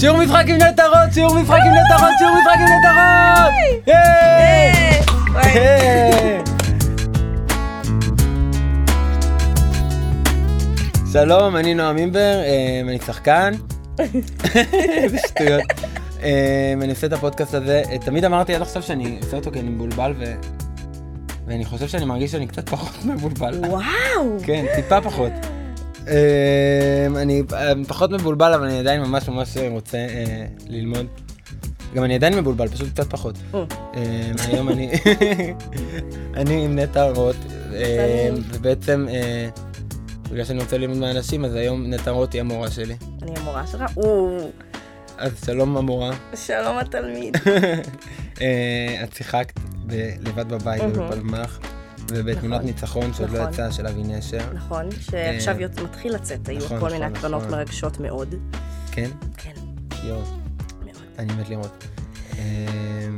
שיעור משחק עם נטרות, שיעור משחק עם נטרות, שיעור משחק עם נטרות! שלום, אני נועם אימבר, אה, אני שחקן. איזה שטויות. אה, אני עושה את הפודקאסט הזה, אה, תמיד אמרתי עד עכשיו שאני עושה אותו כי אני מבולבל ו... ואני חושב שאני מרגיש שאני קצת פחות מבולבל. וואו! כן, טיפה פחות. אה, אני אה, פחות מבולבל, אבל אני עדיין ממש ממש רוצה אה, ללמוד. גם אני עדיין מבולבל, פשוט קצת פחות. אה. אה, היום אני... אני עם נטע רוט, אה, ובעצם, אה, בגלל שאני רוצה ללמוד מהאנשים, אז היום נטע רוט היא המורה שלי. אני המורה שלך. אז שלום המורה. שלום התלמיד. אה, את שיחקת לבד בבית מהמם. ובפלמ"ח, ובתמונות נכון. ניצחון שעוד לא נכון. יצא, של אבי נשר. נכון, שעכשיו יוצא- מתחיל לצאת, היו נכון, כל מיני הקרנות. מרגשות מאוד. כן? כן, יואו. מאוד. אני מת לראות. אמ,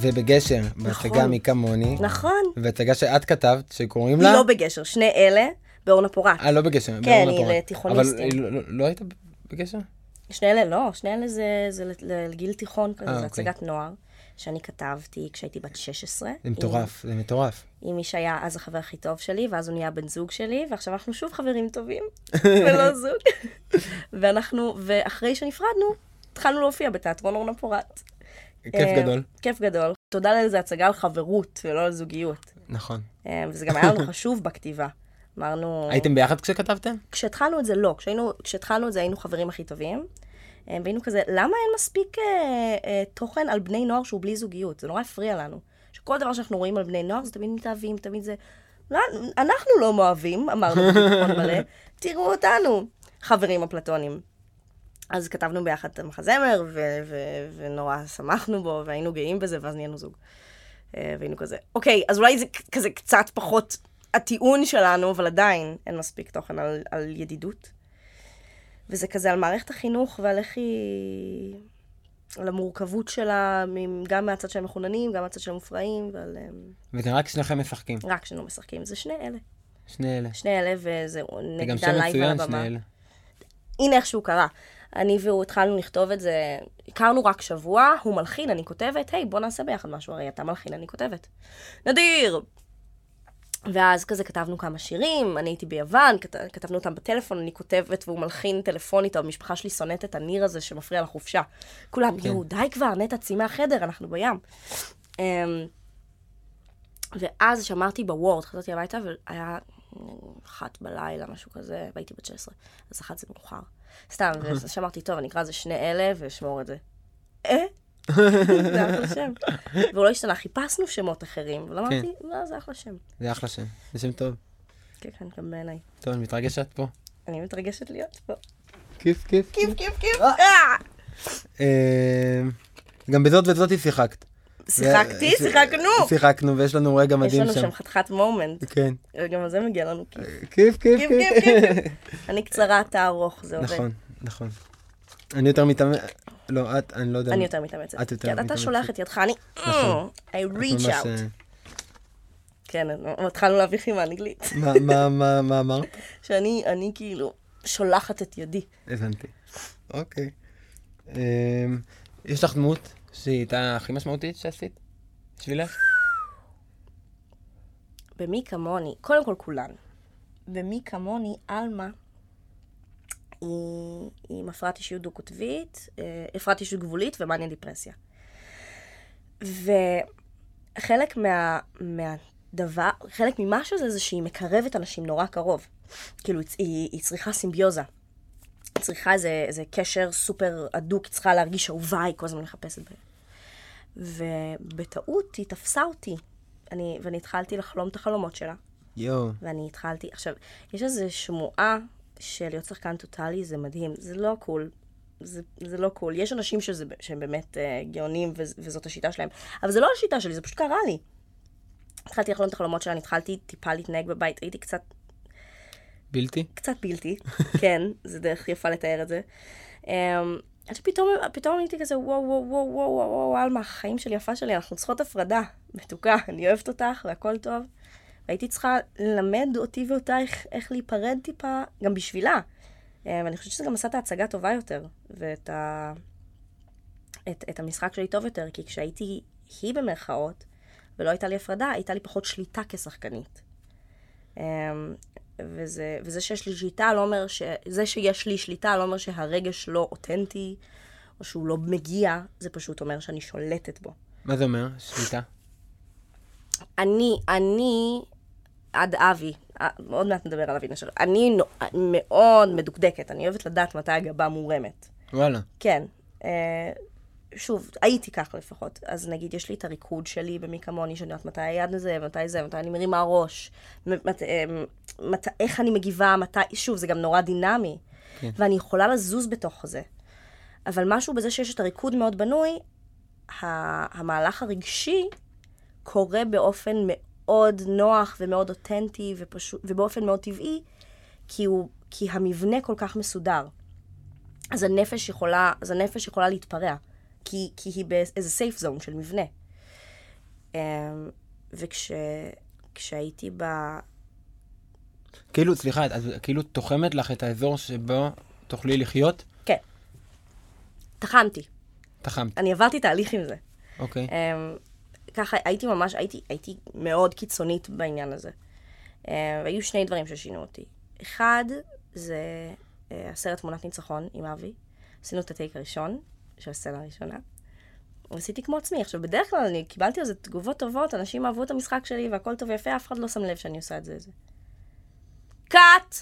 ובגשר, בהצגה נכון. מי כמוני, נכון. ובהצגה שאת כתבת, שקוראים היא לה... לא בגשר, שני אלה באורנה פורט. אה, לא בגשר, כן, באורנה היא פורט. לתיכוניסטים. אבל היא לא- לא- לא הייתה בגשר? שני אלה, לא, שני אלה זה, זה לגיל תיכון כזה, אה, זה אוקיי. הצגת נוער, שאני כתבתי כשהייתי בת 16. זה מטורף, זה מטורף. עם, עם מי שהיה אז החבר הכי טוב שלי, ואז הוא נהיה בן זוג שלי, ועכשיו אנחנו שוב חברים טובים, ולא זוג. ואנחנו, ואחרי שנפרדנו, התחלנו להופיע בתיאטרון אורנה פורט. כיף אה, גדול. כיף גדול. תודה לאיזה הצגה על חברות ולא על זוגיות. נכון. אה, וזה גם היה לנו חשוב בכתיבה. אמרנו... הייתם ביחד כשכתבתם? כשהתחלנו את זה, לא. כשהיינו, כשהתחלנו את זה, היינו חברים הכי טובים. אה, והיינו כזה, למה אין מספיק אה, אה, תוכן על בני נוער שהוא בלי זוגיות? זה נורא הפריע לנו. שכל דבר שאנחנו רואים על בני נוער, זה תמיד מתאהבים, תמיד זה... לא, אנחנו לא מאוהבים, אמרנו בביטחון מלא, תראו אותנו, חברים אפלטונים. אז כתבנו ביחד את המחזמר, ו- ו- ונורא שמחנו בו, והיינו גאים בזה, ואז נהיינו זוג. אה, והיינו כזה, אוקיי, אז אולי זה כזה קצת פחות הטיעון שלנו, אבל עדיין אין מספיק תוכן על, על ידידות. וזה כזה על מערכת החינוך ועל איך היא... על המורכבות שלה, גם מהצד של המחוננים, גם מהצד של המופרעים, ועל... אה, וגם רק שניכם משחקים. רק שנינו משחקים. זה שני אלה. שני אלה. שני אלה, וזה זה גם נגדה שם לייב על מצוין, הבמה. שני אלה. הנה איך שהוא קרה. אני והוא התחלנו לכתוב את זה, הכרנו רק שבוע, הוא מלחין, אני כותבת, היי, בוא נעשה ביחד משהו, הרי אתה מלחין, אני כותבת. נדיר! ואז כזה כתבנו כמה שירים, אני הייתי ביוון, כת, כתבנו אותם בטלפון, אני כותבת והוא מלחין טלפונית, המשפחה שלי שונאת את הניר הזה שמפריע לחופשה. כולם, כן. יואו, די כבר, נטע, צאי מהחדר, אנחנו בים. אמ, ואז שמרתי בוורד, חזרתי הביתה, והיה אחת בלילה, משהו כזה, והייתי בת 16, אז אחת זה מאוחר. סתם, ואז שמרתי, טוב, אני אקרא לזה שני אלה, ואשמור את זה. אה? זה אחלה שם. והוא לא השתנה, חיפשנו שמות אחרים, אבל אמרתי, לא, זה אחלה שם. זה אחלה שם. זה שם טוב. כן, כן, גם בעיניי. טוב, אני מתרגש שאת פה. אני מתרגשת להיות פה. כיף, כיף. כיף, כיף, כיף. אה! אה, גם בזאת וזאתי שיחקת. שיחקתי, ו- שיחקנו. שיחקנו, ויש לנו רגע יש מדהים לנו שם. שם חתיכת מומנט. כן. גם על זה מגיע לנו כיף, כיף. כיף, כיף. אני קצרה, אתה ארוך, זה עובד. נכון, נכון. אני יותר מתאמץ, לא, את, אני לא יודע. אני יותר מתאמצת. את יותר כן, אתה מתאמצת. שולח את ידך, אני... נכון. I את reach out. אה, כן, התחלנו להביא חימה אנגלית. מה- מה- מה מה אמרת? שאני אני כאילו שולחת את ידי. הבנתי. אוקיי. אמ, יש לך דמות שהיא הייתה הכי משמעותית שעשית? בשבילך? במי כמוני, קודם כל כולן. במי כמוני, עלמה היא עם הפרעת אישיות דו-קוטבית, אה, הפרעת אישיות גבולית ומאניה דיפרסיה. וחלק מה, מהדבר, חלק ממשהו זה זה שהיא מקרבת אנשים נורא קרוב. כאילו, היא, היא, היא צריכה סימביוזה. היא צריכה איזה, איזה קשר סופר הדוק, היא צריכה להרגיש אהובה, היא כל הזמן מחפשת בהם. ובטעות היא תפסה אותי, אני, ואני התחלתי לחלום את החלומות שלה. יואו. ואני התחלתי, עכשיו, יש איזו שמועה של להיות שחקן טוטאלי, זה מדהים, זה לא קול. זה, זה לא קול. יש אנשים שזה, שהם באמת uh, גאונים וז, וזאת השיטה שלהם, אבל זה לא השיטה שלי, זה פשוט קרה לי. התחלתי לחלום את החלומות שלה, התחלתי טיפה להתנהג בבית, הייתי קצת, בלתי? קצת בלתי, כן, זה דרך יפה לתאר את זה. Um, עד שפתאום פתאום הייתי כזה, וואו, וואו, וואו, וואו, וואו, וואו, אלמה, החיים שלי, יפה שלי, אנחנו צריכות הפרדה. מתוקה, אני אוהבת אותך והכל טוב. והייתי צריכה ללמד אותי ואותה איך, איך להיפרד טיפה, גם בשבילה. ואני חושבת שזה גם עשה את ההצגה טובה יותר, ואת ה... את, את המשחק שלי טוב יותר, כי כשהייתי היא במרכאות, ולא הייתה לי הפרדה, הייתה לי פחות שליטה כשחקנית. אמ, וזה, וזה שיש לי שליטה לא אומר ש... זה שיש לי שליטה לא אומר שהרגש לא אותנטי, או שהוא לא מגיע, זה פשוט אומר שאני שולטת בו. מה זה אומר, שליטה? אני, אני, עד אבי, אה, עוד מעט נדבר על אבי נשר, אני מאוד מדוקדקת, אני אוהבת לדעת מתי הגבה מורמת. וואלה. כן. אה, שוב, הייתי ככה לפחות. אז נגיד, יש לי את הריקוד שלי במי כמוני, שאני יודעת מתי היד הזה, מתי זה, מתי אני מרימה ראש, מת, אה, מת, איך אני מגיבה, מתי, שוב, זה גם נורא דינמי. כן. ואני יכולה לזוז בתוך זה. אבל משהו בזה שיש את הריקוד מאוד בנוי, המהלך הרגשי קורה באופן מאוד נוח ומאוד אותנטי ופשוט, ובאופן מאוד טבעי, כי, הוא, כי המבנה כל כך מסודר. אז הנפש יכולה, אז הנפש יכולה להתפרע, כי, כי היא באיזה סייף זון של מבנה. אמ, וכשהייתי ב... כאילו, סליחה, את כאילו תוחמת לך את האזור שבו תוכלי לחיות? כן. תחמתי. תחמת. אני עברתי תהליך עם זה. אוקיי. אמ, ככה, הייתי ממש, הייתי, הייתי מאוד קיצונית בעניין הזה. אמ, והיו שני דברים ששינו אותי. אחד, זה אה, הסרט תמונת ניצחון עם אבי. עשינו את הטייק הראשון, של הסצנה הראשונה. ועשיתי כמו עצמי. עכשיו, בדרך כלל אני קיבלתי על זה תגובות טובות, אנשים אהבו את המשחק שלי והכל טוב ויפה, אף אחד לא שם לב שאני עושה את זה. זה. קאט!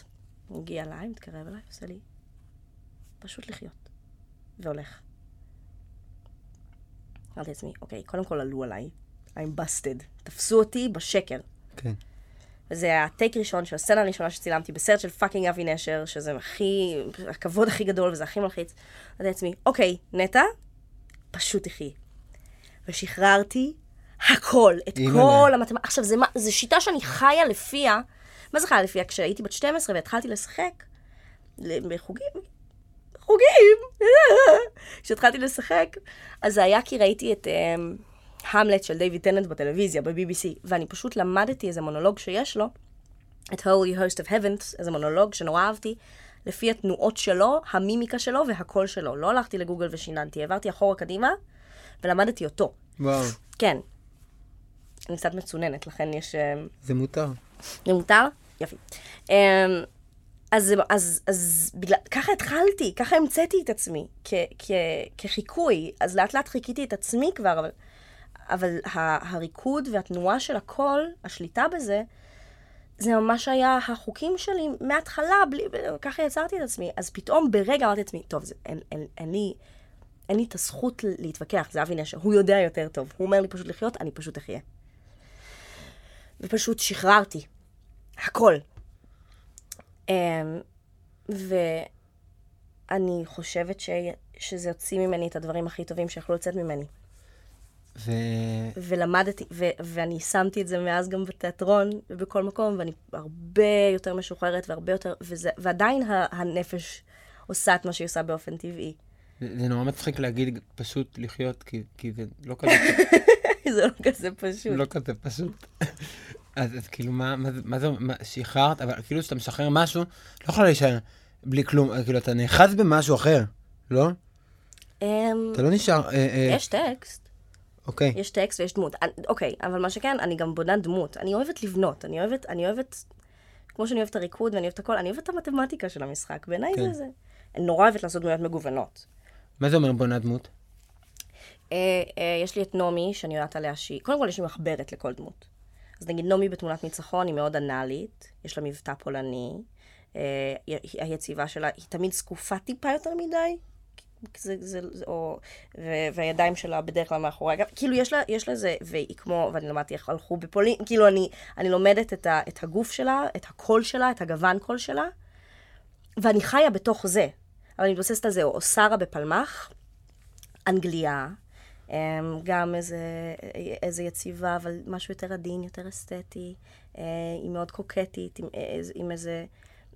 הוא מגיע אליי, מתקרב אליי, עושה לי, פשוט לחיות. והולך. אמרתי לעצמי, אוקיי, קודם כל עלו עליי, I'm busted. תפסו אותי בשקר. כן. וזה הטייק ראשון של הסצנה הראשונה שצילמתי בסרט של fucking אבי נשר, שזה הכי, הכבוד הכי גדול וזה הכי מלחיץ. אמרתי לעצמי, אוקיי, נטע, פשוט תחי. ושחררתי הכל, את. כל המתמטיקה. עכשיו, זה, מה- זה שיטה שאני חיה לפיה. מה זה חיה לפיה? כשהייתי בת 12 והתחלתי לשחק, בחוגים, חוגים, כשהתחלתי לשחק, אז זה היה כי ראיתי את um, המלט של דיוויד טננט בטלוויזיה, ב-BBC, ואני פשוט למדתי איזה מונולוג שיש לו, את Holy Host of Heavens, איזה מונולוג שנורא אהבתי, לפי התנועות שלו, המימיקה שלו והקול שלו. לא הלכתי לגוגל ושיננתי, העברתי אחורה קדימה, ולמדתי אותו. וואו, כן. אני קצת מצוננת, לכן יש... אמ, זה מותר. זה מותר? יופי. אמ, אז, אז, אז בגלל, ככה התחלתי, ככה המצאתי את עצמי, כ, כ, כחיקוי. אז לאט לאט חיכיתי את עצמי כבר, אבל, אבל ה, הריקוד והתנועה של הקול, השליטה בזה, זה ממש היה החוקים שלי מההתחלה, בלי, ככה יצרתי את עצמי. אז פתאום ברגע אמרתי לעצמי, טוב, זה, אין, אין, אין לי... אין לי את הזכות להתווכח, זה אבי נשר, הוא יודע יותר טוב. הוא אומר לי פשוט לחיות, אני פשוט אחיה. ופשוט שחררתי. הכל. Um, ואני חושבת ש... שזה הוציא ממני את הדברים הכי טובים שיכלו לצאת ממני. ו... ולמדתי, ו... ואני שמתי את זה מאז גם בתיאטרון ובכל מקום, ואני הרבה יותר משוחררת והרבה יותר, וזה... ועדיין. הנפש עושה את מה שהיא עושה באופן טבעי. זה זה נורא מצחיק להגיד פשוט לחיות, כי, כי זה לא כזה, זה לא כזה פשוט. לא כזה פשוט. אז, אז כאילו, מה, מה, מה זה, מה, שחררת, אבל כאילו כשאתה משחרר משהו, לא יכול להישאר בלי כלום, כאילו, אתה נאחז במשהו אחר, לא? Um, אתה לא נשאר, אה, אה, יש טקסט. אוקיי. יש טקסט ויש דמות. אני- אוקיי, אבל מה שכן, אני גם בונה דמות. אני אוהבת לבנות, אני אוהבת, אני אוהבת, כמו שאני אוהבת את הריקוד ואני אוהבת הכל, אני אוהבת את המתמטיקה של המשחק. בעיניי כן. זה זה. אני נורא אוהבת לעשות דמויות מגוונות. מה זה אומר בונה דמות? אה, אה, יש לי את נעמי, שאני יודעת עליה שהיא... קודם כל, יש לי מחברת לכל דמות. אז נגיד, נעמי בתמונת ניצחון היא מאוד אנאלית, יש לה מבטא פולני, אה, היא- היציבה שלה, היא תמיד זקופה טיפה יותר מדי, זה, זה, זה, או, ו, והידיים שלה בדרך כלל מאחורי הגב, כאילו יש לה, יש לה זה, והיא כמו, ואני למדתי איך הלכו בפולין, כאילו אני, אני לומדת את, ה, את הגוף שלה, את הקול שלה, את הגוון קול שלה, ואני חיה בתוך זה. אבל אני מתבססת על זה, או שרה בפלמח, אנגליה, גם איזה, איזה יציבה, אבל משהו יותר עדין, יותר אסתטי. אה, היא מאוד קוקטית, עם, איזה- עם איזה...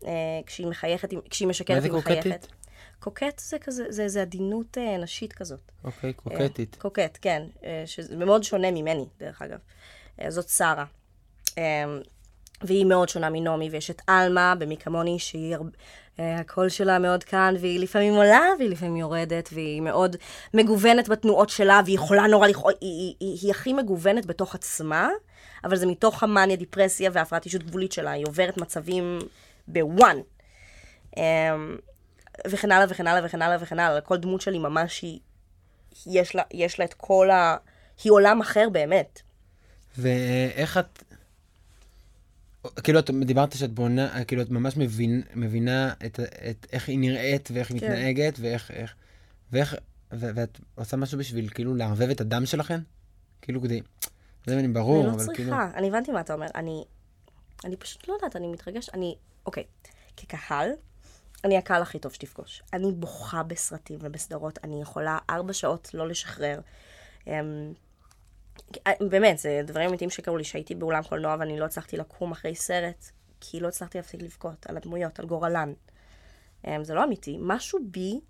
אה, כשהיא מחייכת, כשהיא משקרת, מה זה היא מחייכת. קוקטית? קוקט זה כזה, זה איזה עדינות אה, נשית כזאת. אוקיי, קוקטית. אה, קוקט, כן. אה, שזה מאוד שונה ממני, דרך אגב. אה, זאת שרה. אה, והיא מאוד שונה מנעמי, ויש את עלמה במי כמוני, שהיא הרבה... אה, הקול שלה מאוד כאן, והיא לפעמים עולה, והיא לפעמים יורדת, והיא מאוד מגוונת בתנועות שלה, והיא יכולה נורא לכאוב, היא, היא, היא, היא הכי מגוונת בתוך עצמה, אבל זה מתוך המאניה, דיפרסיה והפרעת אישות גבולית שלה, היא עוברת מצבים בוואן. אמ, וכן הלאה וכן הלאה וכן הלאה וכן הלאה, כל דמות שלי ממש היא, יש לה, יש לה את כל ה... היא עולם אחר באמת. ואיך את... כאילו, את דיברת שאת בונה, כאילו, את ממש מבין, מבינה את, את איך היא נראית ואיך היא כן. מתנהגת ואיך... איך, ואיך... ו, ואת עושה משהו בשביל כאילו לערבב את הדם שלכם? כאילו כדי... זה אני ברור, אני לא אבל צריכה, כאילו... אני הבנתי מה אתה אומר. אני, אני פשוט לא יודעת, אני מתרגשת, אני, אוקיי, כקהל, אני הקהל הכי טוב שתפגוש. אני בוכה בסרטים ובסדרות, אני יכולה ארבע שעות לא לשחרר. אמ, באמת, זה דברים אמיתיים שקרו לי, שהייתי באולם קולנוע ואני לא הצלחתי לקום אחרי סרט, כי לא הצלחתי להפסיק לבכות על הדמויות, על גורלן. אמ, זה לא אמיתי. משהו בי,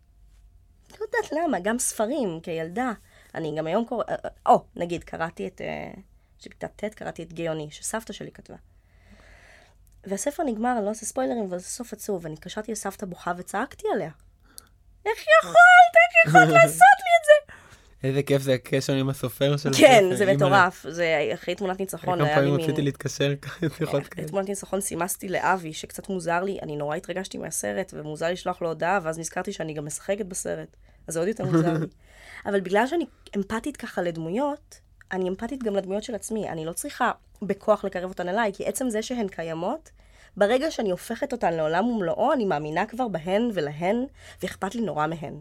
לא יודעת למה, גם ספרים, כילדה. אני גם היום קורא, או, נגיד, קראתי את, אה, שבכיתה ט' קראתי את גאוני, שסבתא שלי כתבה. והספר נגמר, אני לא עושה ספוילרים, אבל זה סוף עצוב, ואני התקשרתי לסבתא בוכה וצעקתי עליה. איך יכולת? איך יכולת לעשות לי את זה? איזה כיף זה הקשר עם הסופר של כן, הספר, זה. מטורף. זה אחרי תמונת ניצחון, כמה פעמים. רציתי להתקשר ככה, שיחות אחרי כאלה. תמונת ניצחון סימסתי לאבי, שקצת מוזר לי, אני נורא התרגשתי מהסרט, ומוזר לשלוח לו הודעה, ואז נזכרתי שאני גם משחקת בסרט. אז זה עוד יותר מוזר לי. אבל בגלל שאני אמפתית ככה לדמויות, אני אמפתית גם לדמויות של עצמי. אני לא צריכה בכוח לקרב אותן אליי, כי עצם זה שהן קיימות, ברגע שאני הופכת אותן לעולם ומלואו, אני מאמינה כבר בהן ולהן, ואכפת לי נורא מהן.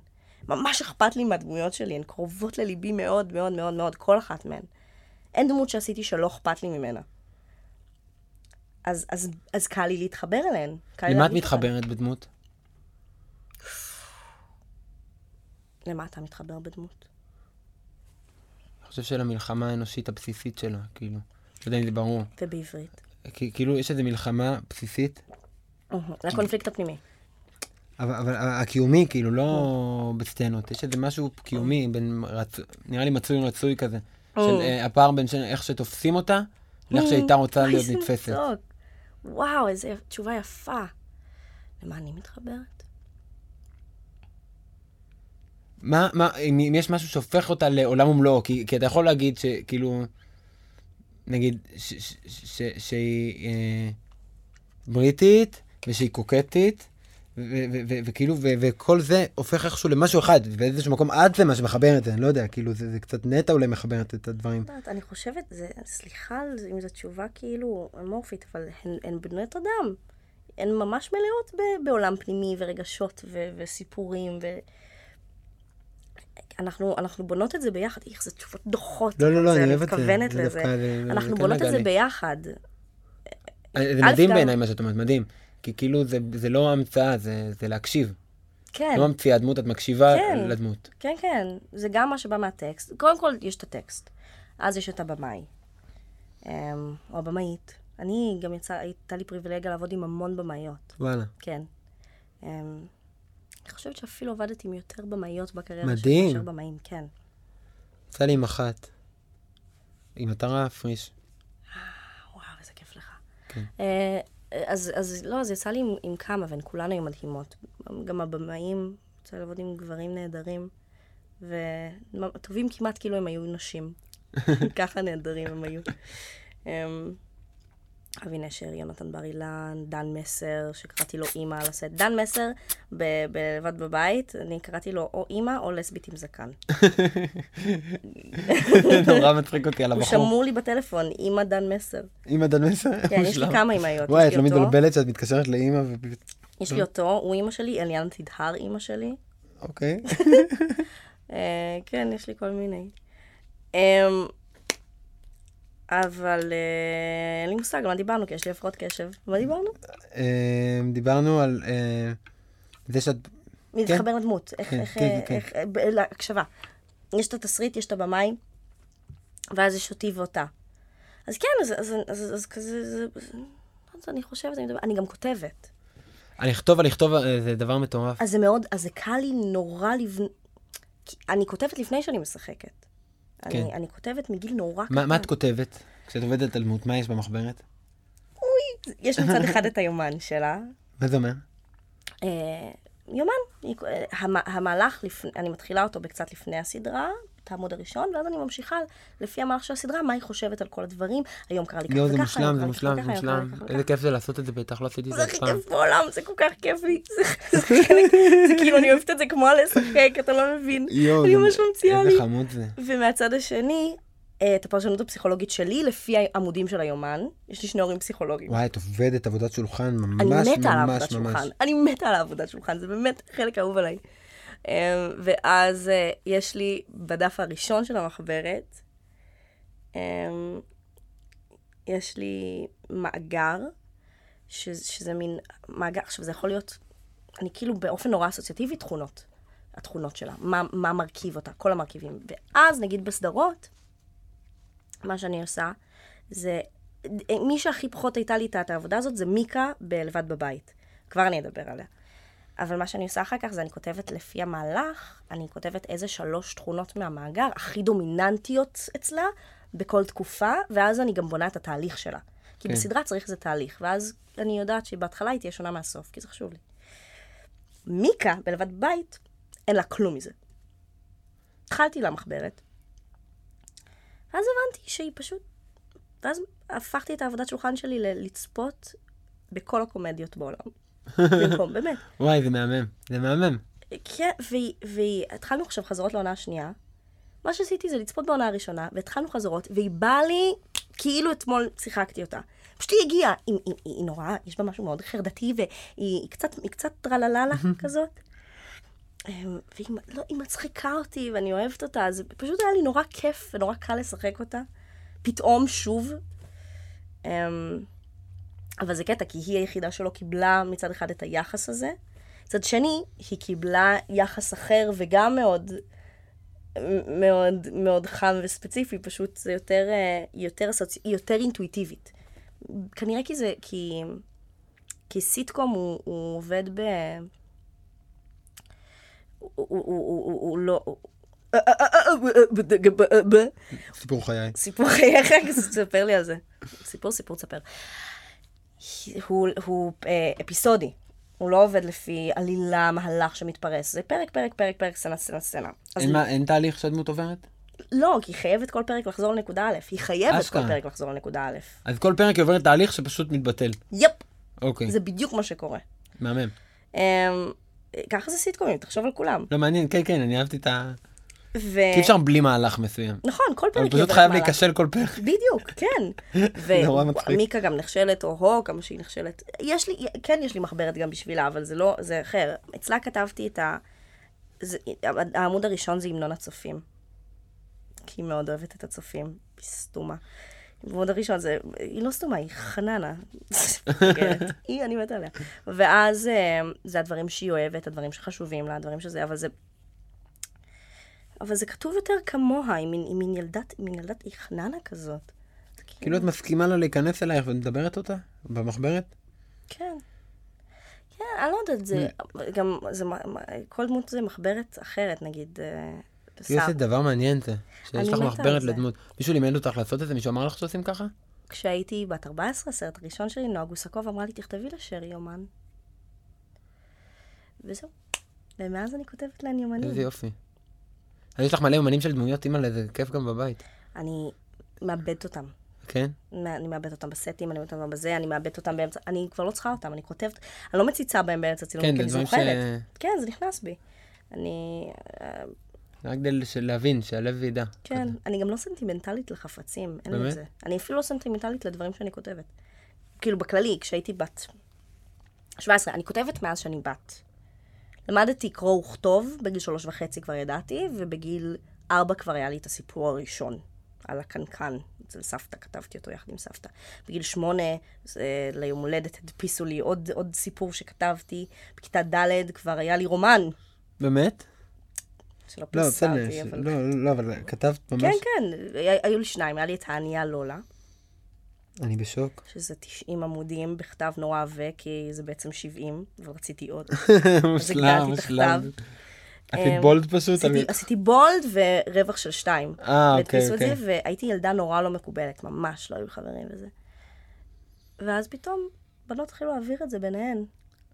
ממש אכפת לי מהדמויות שלי, הן קרובות לליבי מאוד מאוד מאוד מאוד, כל אחת מהן. אין דמות שעשיתי שלא אכפת לי ממנה. אז, אז, אז קל לי להתחבר אליהן. למה את. מתחברת בדמות? למה אתה מתחבר בדמות? אני חושב שלמלחמה האנושית הבסיסית שלה, כאילו. לא יודע אם זה ברור. ובעברית. כי- כאילו, יש איזו מלחמה בסיסית, לקונפליקט הפנימי. אבל, אבל הקיומי, כאילו, לא בסצנות. יש איזה משהו קיומי, בין רצ... נראה לי מצוי רצוי כזה. של אה, הפער בין ש... איך שתופסים אותה, לאיך שהייתה רוצה להיות איזה נתפסת. וואו, איזו תשובה יפה. למה אני מתחברת? מה, מה, אם אם יש משהו שהופך אותה לעולם ומלואו, כי, כי אתה יכול להגיד שכאילו, נגיד, שהיא אה, בריטית, ושהיא קוקטית, וכאילו, וכל זה הופך איכשהו למשהו אחד, ובאיזשהו מקום את זה מה שמחבר את זה, אני לא יודע, כאילו, זה, זה קצת נטע אולי מחברת את הדברים. אני חושבת, זה, סליחה אם זו תשובה כאילו אמורפית, אבל הן, הן בנות אדם. הן ממש מלאות ב, בעולם פנימי ורגשות ו, וסיפורים ו... אנחנו, אנחנו בונות את זה ביחד. איך, זה תשובות דוחות. לא, לא, לא, אני אוהב את זה. מתכוונת זה לזה. אנחנו בונות את זה. ביחד. אה, זה מדהים בעיניי מה שאת אומרת, מדהים. כי כאילו, זה, זה לא המצאה, זה, זה להקשיב. כן. לא ממציאה דמות, את מקשיבה כן. לדמות. כן, כן, זה גם מה שבא מהטקסט. קודם כל, יש את הטקסט. אז יש את הבמאי. אמ, או הבמאית. אני גם יצא, הייתה לי פריבילגיה לעבוד עם המון במאיות. וואלה. כן. אמ, אני חושבת שאפילו עבדתי עם יותר במאיות בקריירה מדהים. שלי מאשר במאים, כן. יצא לי עם אחת. עם עטרה פריש. וואו, איזה כיף לך. כן. אז, אז לא, אז יצא לי עם, עם כמה, והן כולן היו מדהימות. גם הבמאים, יצא לעבוד עם גברים נהדרים, וטובים כמעט כאילו הם היו נשים. ככה נהדרים הם היו. אמ, אבי נשר, יונתן בר אילן, דן מסר, שקראתי לו אימא על הסט. דן מסר, ב- בלבד בבית, אני קראתי לו או אימא או לסבית עם זקן. נורא מצחיק אותי על הוא הבחור. שמור לי בטלפון, אימא דן מסר. אימא דן מסר? כן, יש לי כמה אמהיות. וואי, את לא. מתבלבלת שאת מתקשרת לאימא ו... יש לי אותו, הוא אימא שלי, אליאנה תדהר אימא שלי. אוקיי. אה, כן, יש לי כל מיני. אבל אה, אין לי מושג, מה דיברנו? כי יש לי הפרעות קשב. מה דיברנו? אה, דיברנו על אה, זה שאת... להתחבר לדמות. איך, כן, כן, כן. להקשבה. יש את התסריט, יש את הבמאי, ואז יש אותי ואותה. אז כן, אז, אז, אז, אז כזה, זה, זה, אז אני חושבת, אני, מדבר, אני גם כותבת. לכתוב, על לכתוב אה, זה דבר מטורף. אז זה מאוד, אז זה קל לי נורא לבנ... אני כותבת לפני שאני משחקת. כן. אני, אני כותבת מגיל נורא קטן. מה את כותבת? כשאת עובדת על דמות, מה יש במחברת? יש מצד אחד את היומן שלה. מה זה אומר? אה, יומן. המ- המהלך. אני מתחילה אותו בקצת לפני הסדרה, את העמוד הראשון, ואז אני ממשיכה לפי המהלך של הסדרה, מה היא חושבת על כל הדברים. היום קרה לי ככה יואו, זה וככה, היום מושלם, זה קרה לי מושלם, ככה זה וככה, היום מושלם. קרה לי ככה איזה כיף זה לעשות את זה, בטח לא עשיתי את זה זה הכי אף פעם. כיף בעולם, זה כל כך כיף לי. זה זה זה כאילו, אני אוהבת את זה כמו לשחק, אתה לא מבין. יואו, אני זה- ממש ממציאה לי. איזה חמוד זה. ומהצד השני, אה, את הפרשנות הפסיכולוגית שלי לפי העמודים של היומן. יש לי שני הורים פסיכולוגים. וואי, את עובדת עבודת שולחן אני ממש מתה על העבודת ממש ממש. שולחן. אני מתה על העבודת שולחן, זה באמת חלק אהוב עליי. אה, ואז אה, יש לי בדף הראשון של המחברת, אה, יש לי מאגר, ש- שזה מין מאגר, עכשיו זה יכול להיות, אני כאילו באופן נורא אסוציאטיבי תכונות, התכונות שלה, מה, מה מרכיב אותה, כל המרכיבים. ואז נגיד בסדרות, מה שאני עושה, זה, מי שהכי פחות הייתה לי את העבודה הזאת זה מיקה בלבד בבית. כבר אני אדבר עליה. אבל מה שאני עושה אחר כך זה אני כותבת לפי המהלך, אני כותבת איזה שלוש תכונות מהמאגר הכי דומיננטיות אצלה בכל תקופה, ואז אני גם בונה את התהליך שלה. כי כן. בסדרה צריך איזה תהליך, ואז אני יודעת שבהתחלה היא תהיה שונה מהסוף, כי זה חשוב לי. מיקה, בלבד בבית, אין לה כלום מזה. התחלתי לה מחברת, ואז הבנתי שהיא פשוט... ואז הפכתי את העבודת שולחן שלי ל- לצפות בכל הקומדיות בעולם. במקום, באמת. וואי, זה מהמם. זה מהמם. כן, והתחלנו עכשיו חזרות לעונה השנייה. מה שעשיתי זה לצפות בעונה הראשונה, והתחלנו חזרות, והיא באה לי כאילו אתמול שיחקתי אותה. פשוט היא הגיעה, היא, היא, היא, היא נורא, יש בה משהו מאוד חרדתי, והיא היא קצת, קצת טרלללה כזאת. אמ, והיא לא, מצחיקה אותי, ואני אוהבת אותה, אז פשוט היה לי נורא כיף ונורא קל לשחק אותה. פתאום שוב. אבל זה קטע, כי היא היחידה שלא קיבלה מצד אחד את היחס הזה. מצד שני, היא קיבלה יחס אחר וגם מאוד, מאוד, מאוד חם וספציפי, פשוט זה יותר, אה, יותר. היא יותר אינטואיטיבית. כנראה כי זה, כי, כי סיטקום הוא, הוא עובד ב... הוא, הוא, הוא, הוא, הוא, הוא לא... סיפור חיי. סיפור חייך, תספר לי על זה. סיפור, סיפור, תספר. הוא, הוא אה, אפיסודי. הוא לא עובד לפי עלילה, מהלך שמתפרס. זה פרק, פרק, פרק, פרק, סצנה, סצנה, סצנה. אין מה- אין תהליך שהדמות עוברת? לא, כי היא חייבת כל פרק לחזור לנקודה א'. היא חייבת אשכרה. כל פרק לחזור לנקודה א'. אז כל פרק היא עוברת תהליך שפשוט מתבטל. יפ, אוקיי, זה בדיוק מה שקורה. מהמם. אמ, ככה זה סיטקומים, תחשוב על כולם. לא מעניין, כן, כן, אני אהבתי את ה... ו... כי אי אפשר בלי מהלך מסוים. נכון, כל פרק אבל היא פשוט חייב. להיכשל כל פרק. בדיוק, כן. נורא מצחיק. ומיקה גם נכשלת, או הו, כמה שהיא נכשלת. יש לי, כן יש לי מחברת גם בשבילה, אבל זה לא, זה אחר. אצלה כתבתי את ה... זה, העמוד הראשון זה המנון הצופים. כי היא מאוד אוהבת את הצופים. היא סתומה. העמוד הראשון זה, היא לא סתומה, היא חננה. היא, אני מתה עליה. ואז אה, זה הדברים שהיא אוהבת, הדברים שחשובים לה, הדברים שזה, אבל זה... אבל זה כתוב יותר כמוה, היא מין, היא מין ילדת, היא מין ילדת, היא חננה כזאת. זה כאילו את מסכימה לה להיכנס אלייך ואת מדברת אותה? במחברת? כן. כן, אני לא יודעת, זה גם, זה, כל דמות זה מחברת אחרת, נגיד, אה, כאילו בשר. זה דבר מעניין זה. שיש לך מחברת. לדמות. מישהו לימד אותך לעשות את זה? מישהו אמר לך שעושים ככה? כשהייתי בת 14, הסרט הראשון שלי, נועה גוסקוב אמרה לי, תכתבי לשרי יומן. וזהו. ומאז אני כותבת להן יומנים. איזה יופי. אז יש לך מלא יומנים של דמויות, אימא'לה, זה כיף גם בבית. אני מאבדת אותם. כן? אני מאבדת אותם בסטים, אני מאבדת אותם בזה, אני מאבדת אותם באמצע, אני כבר לא צריכה אותם, אני כותבת, אני לא מציצה בהם באמצע צילומים, כן, כי אני דברים ש... זוכרת. כן, זה נכנס בי. אני, אה, רק כדי להבין, שהלב ידע. כן, אני גם לא סנטימנטלית לחפצים, אין לי? את זה. אני אפילו לא סנטימנטלית לדברים שאני כותבת. כאילו, בכללי, כשהייתי בת 17, אני כותבת מאז שאני בת. למדתי קרוא וכתוב, בגיל שלוש וחצי כבר ידעתי, ובגיל ארבע כבר היה לי את הסיפור הראשון, על הקנקן. אצל סבתא, כתבתי אותו יחד עם סבתא. בגיל שמונה, זה, ליום הולדת, הדפיסו לי עוד, עוד סיפור שכתבתי. בכיתה ד' כבר היה לי רומן, באמת? שלא לא, פרסמתי, ש- אבל... לא, לא, אבל כתבת ממש... כן, כן, היו לי שניים, היה לי את הענייה לולה, אני בשוק. שזה 90 עמודים בכתב נורא עבה, כי זה בעצם 70, ורציתי עוד. מושלם, מושלם. עשית אמ, בולד פשוט? עשיתי, בולד ורווח של שתיים. אה, אוקיי, אוקיי. והייתי ילדה נורא לא מקובלת, ממש לא היו חברים וזה. ואז פתאום בנות התחילו להעביר את זה ביניהן.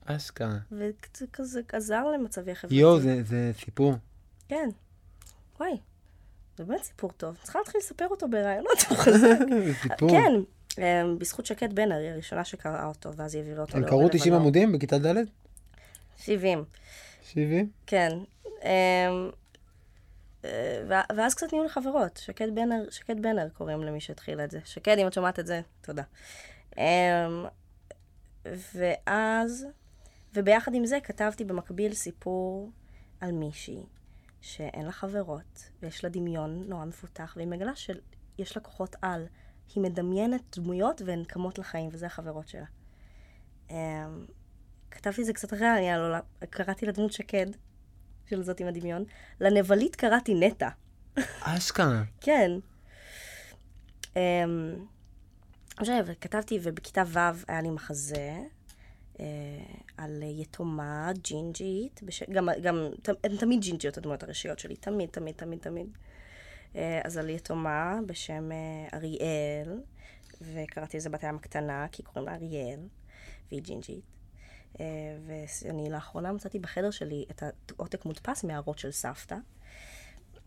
אשכרה. וזה כזה עזר למצבי חברתי. יואו, זה- זה סיפור. כן. וואי, זה באמת סיפור טוב. צריכה להתחיל לספר אותו בראיונות. זה סיפור. כן, בזכות שקד בן ארי, הראשונה שקראה אותו, ואז היא העבירה אותו הם קראו 90 בלבנון. עמודים בכיתה ד'? 70, 70? כן. אמ, אה, ואז קצת נהיו לי חברות. שקד בנר, שקד בנר קוראים למי שהתחיל את זה. שקד, אם את שומעת את זה, תודה. אמ, ואז, וביחד עם זה כתבתי במקביל סיפור על מישהי שאין לה חברות, ויש לה דמיון נורא מפותח, והיא מגלה שיש לה כוחות על. היא מדמיינת דמויות והן קמות לחיים, וזה החברות שלה. אמ, כתבתי את זה קצת אחרי, אני לא, קראתי לדמות שקד, של זאת עם הדמיון. לנבלית קראתי נטע. אשכרה. כן. לא משנה, וכתבתי, ובכיתה ו' היה לי מחזה אה, על יתומה ג'ינג'ית, בש... גם, גם, ת- הן תמיד ג'ינג'יות הדמויות הראשיות שלי, תמיד, תמיד, תמיד, תמיד. אה, אז על יתומה בשם אה, אריאל, וקראתי לזה בת הים הקטנה, כי קוראים לה אריאל, והיא ג'ינג'ית. אה, ואני לאחרונה מצאתי בחדר שלי את העותק מודפס מהערות של סבתא.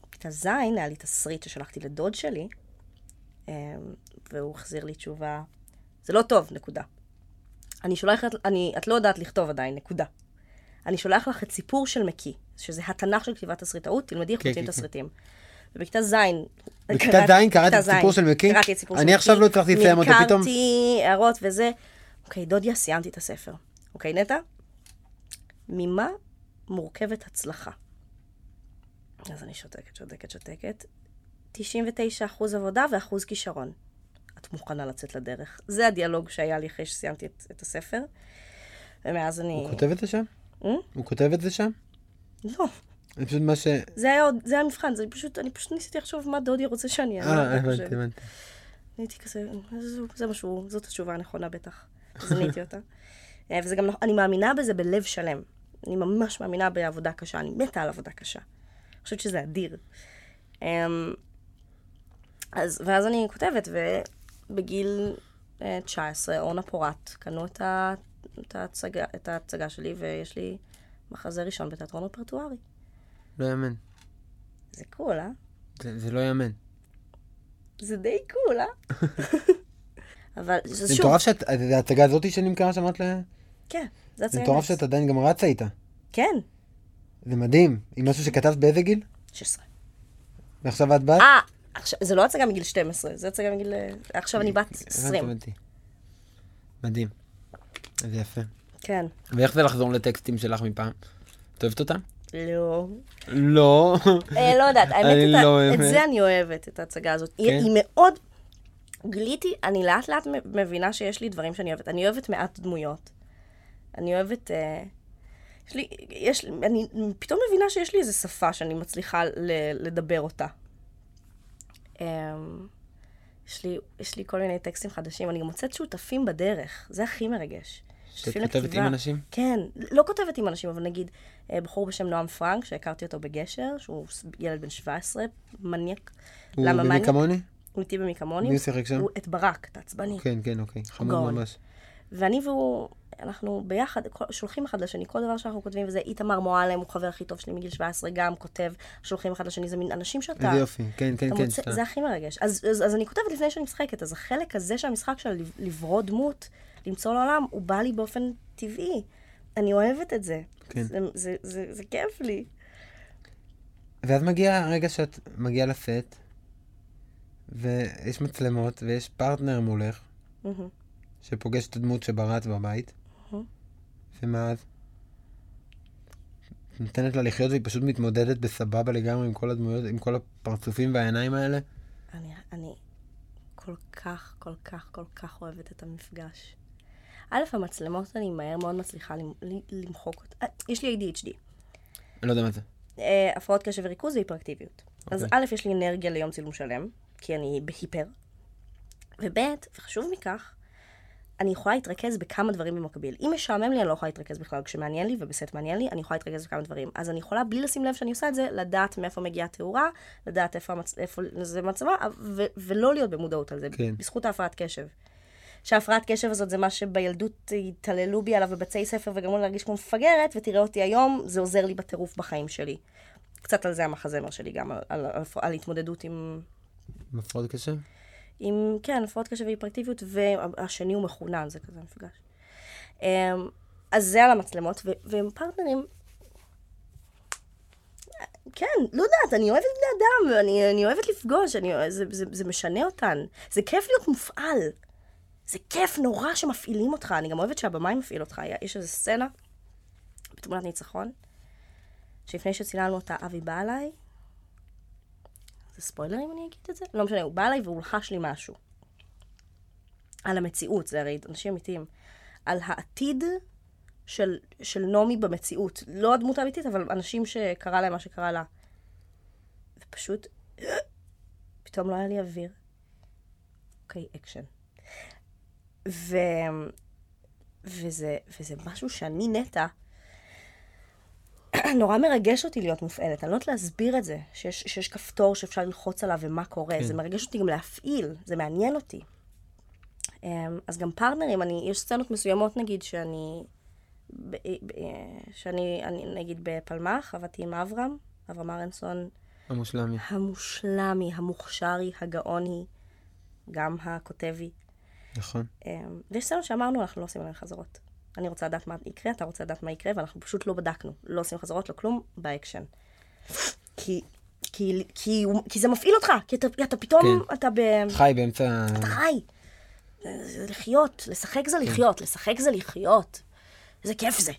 בכיתה ז' היה לי תסריט ששלחתי לדוד שלי, והוא החזיר לי תשובה, זה לא טוב, נקודה. אני שולחת, אני, את לא יודעת לכתוב עדיין, נקודה. אני שולח לך את סיפור של מקי, שזה התנ"ך של כתיבת תסריטאות, תלמדי איך כן, כותבים כן, כן. ובכיתה ז', בכיתה קראתי- ז' קראת את הסיפור של מקי? קראתי את סיפור של אני מקי. עכשיו לא הצלחתי לסיים אותו, פתאום- נרקמתי הערות וזה. אוקיי, דודיה, סיימתי את הספר. אוקיי, נטע? ממה מורכבת הצלחה? אז אני שותקת, שותקת, שותקת. 99 אחוז עבודה ואחוז כישרון. את מוכנה לצאת לדרך. זה הדיאלוג שהיה לי אחרי שסיימתי את, את הספר. ומאז אני... הוא כותב את זה שם? אה? הוא כותב את זה שם? לא, זה פשוט מה ש... זה היה עוד, זה היה מבחן, זה פשוט, אני פשוט ניסיתי לחשוב מה דודי רוצה שאני אענה. אה, אני הבנתי. הבנתי. הייתי כזה, זה, זה מה שהוא, זאת התשובה הנכונה בטח. אז עניתי אותה. אה, וזה גם, אני מאמינה בזה בלב שלם. אני ממש מאמינה בעבודה קשה, אני מתה על עבודה קשה. אני חושבת שזה אדיר. אמ, אז, ואז אני כותבת, ובגיל אה, 19, אורנה פורט, קנו את, ההצגה, את ההצגה שלי, ויש לי מחזה ראשון בתיאטרון רפרטוארי. לא יאמן. זה cool, אה? זה זה לא יאמן. זה די cool, אה? אבל זה זה שוב, מטורף שאת... זה ההצגה הזאתי שנמכרה שאמרת לה... כן, זה זה הצגה מטורף נס. שאת עדיין גם רצה איתה. כן, זה מדהים. עם משהו שכתבת באיזה גיל? 16. ועכשיו את בת? אה, עכשיו, זה לא הצגה מגיל 12, זה הצגה מגיל... אה, עכשיו אני בת 20. הבנתי, הבנתי. מדהים. זה יפה. כן. ואיך זה לחזור לטקסטים שלך מפעם? את אוהבת אותם? לא. לא. אה, לא יודעת, האמת, אני את לא זה אני אוהבת, את ההצגה הזאת. היא- כן? היא מאוד... גיליתי, אני לאט לאט מבינה שיש לי דברים שאני אוהבת. אני אוהבת מעט דמויות. אני אוהבת... אה, יש לי, יש, אני פתאום מבינה שיש לי איזו שפה שאני מצליחה ל- לדבר אותה. אמ, יש לי, יש לי כל מיני טקסטים חדשים, אני גם מוצאת שותפים בדרך, זה הכי מרגש. שאת שותפים כותבת לכתיבה. עם אנשים? כן, לא כותבת עם אנשים, אבל נגיד, אה, בחור בשם נועם פרנק, שהכרתי אותו בגשר, שהוא ילד בן 17, מניאק. הוא למה מניאק? כמוני? הוא איתי במי כמוני. מי שיחק שם? הוא את ברק, את העצבני. כן, כן, אוקיי. גאון. ממש. ואני והוא, אנחנו ביחד, שולחים אחד לשני, כל דבר שאנחנו כותבים, וזה איתמר מועלם, הוא חבר הכי טוב שלי מגיל 17, גם כותב, שולחים אחד לשני, זה מין אנשים שאתה... איזה יופי. כן, כן, כן. מוצא, זה הכי מרגש. אז, אז, אז אני כותבת לפני שאני משחקת, אז החלק הזה של המשחק של לב- לברוא דמות, למצוא לעולם, הוא בא לי באופן טבעי. אני אוהבת את זה. כן. זה, זה, זה, זה כיף לי. ואז מגיע הרגע שאת מגיעה לסט, ויש מצלמות, ויש פרטנר מולך, מהמם. שפוגש את הדמות שבראת בבית, מהמם. ומה אז? נותנת לה לחיות והיא פשוט מתמודדת בסבבה לגמרי עם כל הדמויות, עם כל הפרצופים והעיניים האלה. אני, אני כל כך, כל כך, כל כך אוהבת את המפגש. א', המצלמות, אני מהר מאוד מצליחה למחוק אותה. אה, יש לי ADHD. אני לא יודע מה זה. אה, הפרעות קשב וריכוז והיפראקטיביות. אז אוקיי. א', יש לי אנרגיה ליום צילום שלם, כי אני בהיפר. וב', וחשוב מכך, אני יכולה להתרכז בכמה דברים במקביל. אם משעמם לי, אני לא יכולה להתרכז בכלל. כשמעניין לי, ובסט מעניין לי, אני יכולה להתרכז בכמה דברים. אז אני יכולה, בלי לשים לב שאני עושה את זה, לדעת מאיפה מגיעה התאורה, לדעת איפה, המצ... איפה זה מצלמה, ו- ולא להיות במודעות על זה, כן. בזכות ההפרעת קשב. שההפרעת קשב הזאת זה מה שבילדות התעללו בי עליו בבתי ספר וגרמו לי להרגיש כמו מפגרת, ותראה אותי היום, זה עוזר לי בטירוף בחיים שלי. קצת על זה המחזמר שלי, גם על, על, על, על התמודדות עם, עם הפרעות קשב? עם, כן, הפרעות קשב והיפראקטיביות, והשני הוא מחונן, זה כזה מפגש. אמ, אז זה על המצלמות, ו- ועם פרטנרים, כן, לא יודעת, אני אוהבת בני אדם, אני, אני אוהבת לפגוש, אני, זה, זה, זה משנה אותן. זה כיף להיות מופעל. זה כיף נורא שמפעילים אותך. אני גם אוהבת שהבמאי מפעיל אותך. יש איזו סצנה בתמונת ניצחון, שלפני שצילמנו אותה, אבי בא אליי. זה ספוילר אם אני אגיד את זה? לא משנה, הוא בא אליי והוא לחש לי משהו. על המציאות, זה הרי אנשים אמיתיים. על העתיד של, של נעמי במציאות. לא הדמות האמיתית, אבל אנשים שקרה להם מה שקרה לה. ופשוט, פתאום לא היה לי אוויר. אוקיי, אקשן. ו... וזה, וזה משהו שאני נטע, נורא מרגש אותי להיות מופעלת. אני לא יודעת להסביר את זה, שיש, שיש כפתור שאפשר ללחוץ עליו ומה קורה. כן. זה מרגש אותי גם להפעיל, זה מעניין אותי. אמ, אז גם פרטנרים, אני, יש סצנות מסוימות נגיד שאני, ב, ב, שאני אני, נגיד בפלמ"ח, עבדתי עם אברהם, אברהם ארנסון. המושלמי. המושלמי, המוכשרי, הגאוני, גם הכותבי. נכון. אמ, ויש סצנות שאמרנו, אנחנו לא עושים עליהן חזרות. אני רוצה לדעת מה יקרה, אתה רוצה לדעת מה יקרה, ואנחנו פשוט לא בדקנו. לא עושים חזרות, לא כלום, באקשן. כי, כי, כי, כי זה מפעיל אותך, כי אתה, אתה פתאום, כן. אתה ב... חי באמצע... אתה חי. זה לחיות, לשחק זה לחיות, לשחק זה לחיות. איזה כיף זה.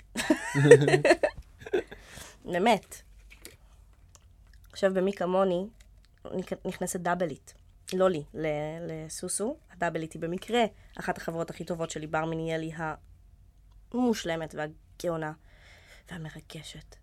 באמת. עכשיו, במי כמוני, נכנסת דאבלית. לא לי, לסוסו. הדאבלית היא במקרה אחת החברות הכי טובות שלי, בר מניאלי המושלמת והגאונה והמרגשת.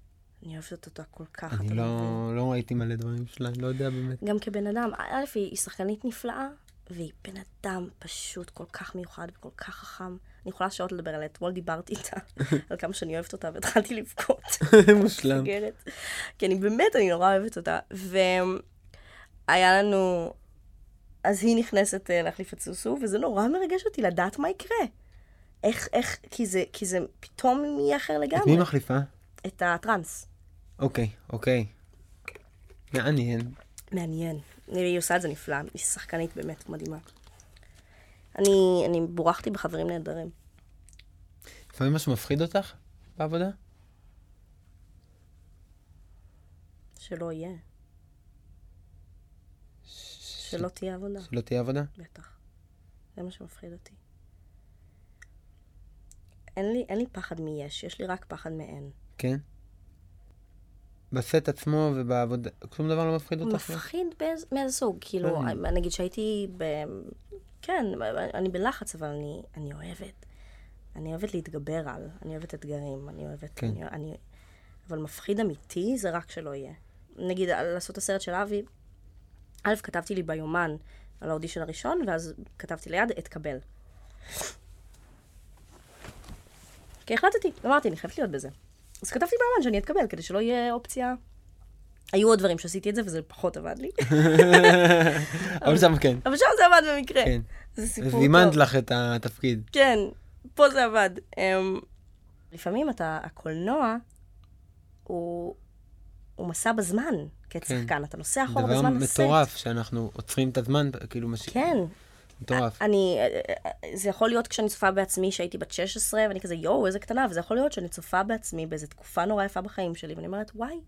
אני אוהבת אותה כל כך. אני לא, לא ראיתי מלא דברים שלה, אני לא יודע באמת. גם כבן אדם, א', היא שחקנית נפלאה, והיא בן אדם פשוט כל כך מיוחד וכל כך חכם. אני יכולה שעות לדבר עליה. אתמול דיברתי איתה על כמה שאני אוהבת אותה, והתחלתי לבכות. מושלם. כי אני באמת, אני נורא אוהבת אותה. והיה לנו... אז היא נכנסת אה, להחליף את סוסו, וזה נורא מרגש אותי לדעת מה יקרה. איך, איך, כי זה, כי זה פתאום יהיה אחר לגמרי. את מי מחליפה? את הטראנס. אוקיי, אוקיי. מעניין. מעניין. היא עושה את זה נפלא, היא שחקנית באמת מדהימה. אני, אני בורחתי בחברים נהדרים. לפעמים משהו מפחיד אותך בעבודה? שלא יהיה. שלא תהיה עבודה. שלא תהיה עבודה? בטח. זה מה שמפחיד אותי. אין לי, אין לי פחד מיש, יש לי רק פחד מאין. כן? בסט עצמו ובעבודה, שום דבר לא מפחיד אותך? מפחיד באיזה, מאיזה סוג, כאילו, נגיד שהייתי ב... כן, אני בלחץ, אבל אני, אני אוהבת. אני אוהבת להתגבר על, אני אוהבת אתגרים, אני אוהבת... כן. אני, אני, אבל מפחיד אמיתי זה רק שלא יהיה. נגיד, לעשות את הסרט של אבי, א', כתבתי לי ביומן על האודישן הראשון, ואז כתבתי ליד, אתקבל. כי החלטתי, אמרתי, אני חייבת להיות בזה. אז כתבתי ביומן שאני אתקבל, כדי שלא יהיה אופציה... היו עוד דברים שעשיתי את זה, וזה פחות עבד לי. אבל שם כן. אבל שם זה עבד במקרה. כן. זה סיפור טוב. זימנת לך את התפקיד. כן, פה זה עבד. Um, לפעמים אתה, הקולנוע הוא, הוא מסע בזמן כצחקן, כן. אתה נוסע אחורה בזמן הסט. דבר מטורף, שאנחנו עוצרים את הזמן, כאילו מש... כן. מטורף. אני, זה יכול להיות כשאני צופה בעצמי שהייתי בת 16, ואני כזה, יואו, איזה קטנה, וזה יכול להיות שאני צופה בעצמי באיזו תקופה נורא יפה בחיים שלי, ואני אומרת, וואי,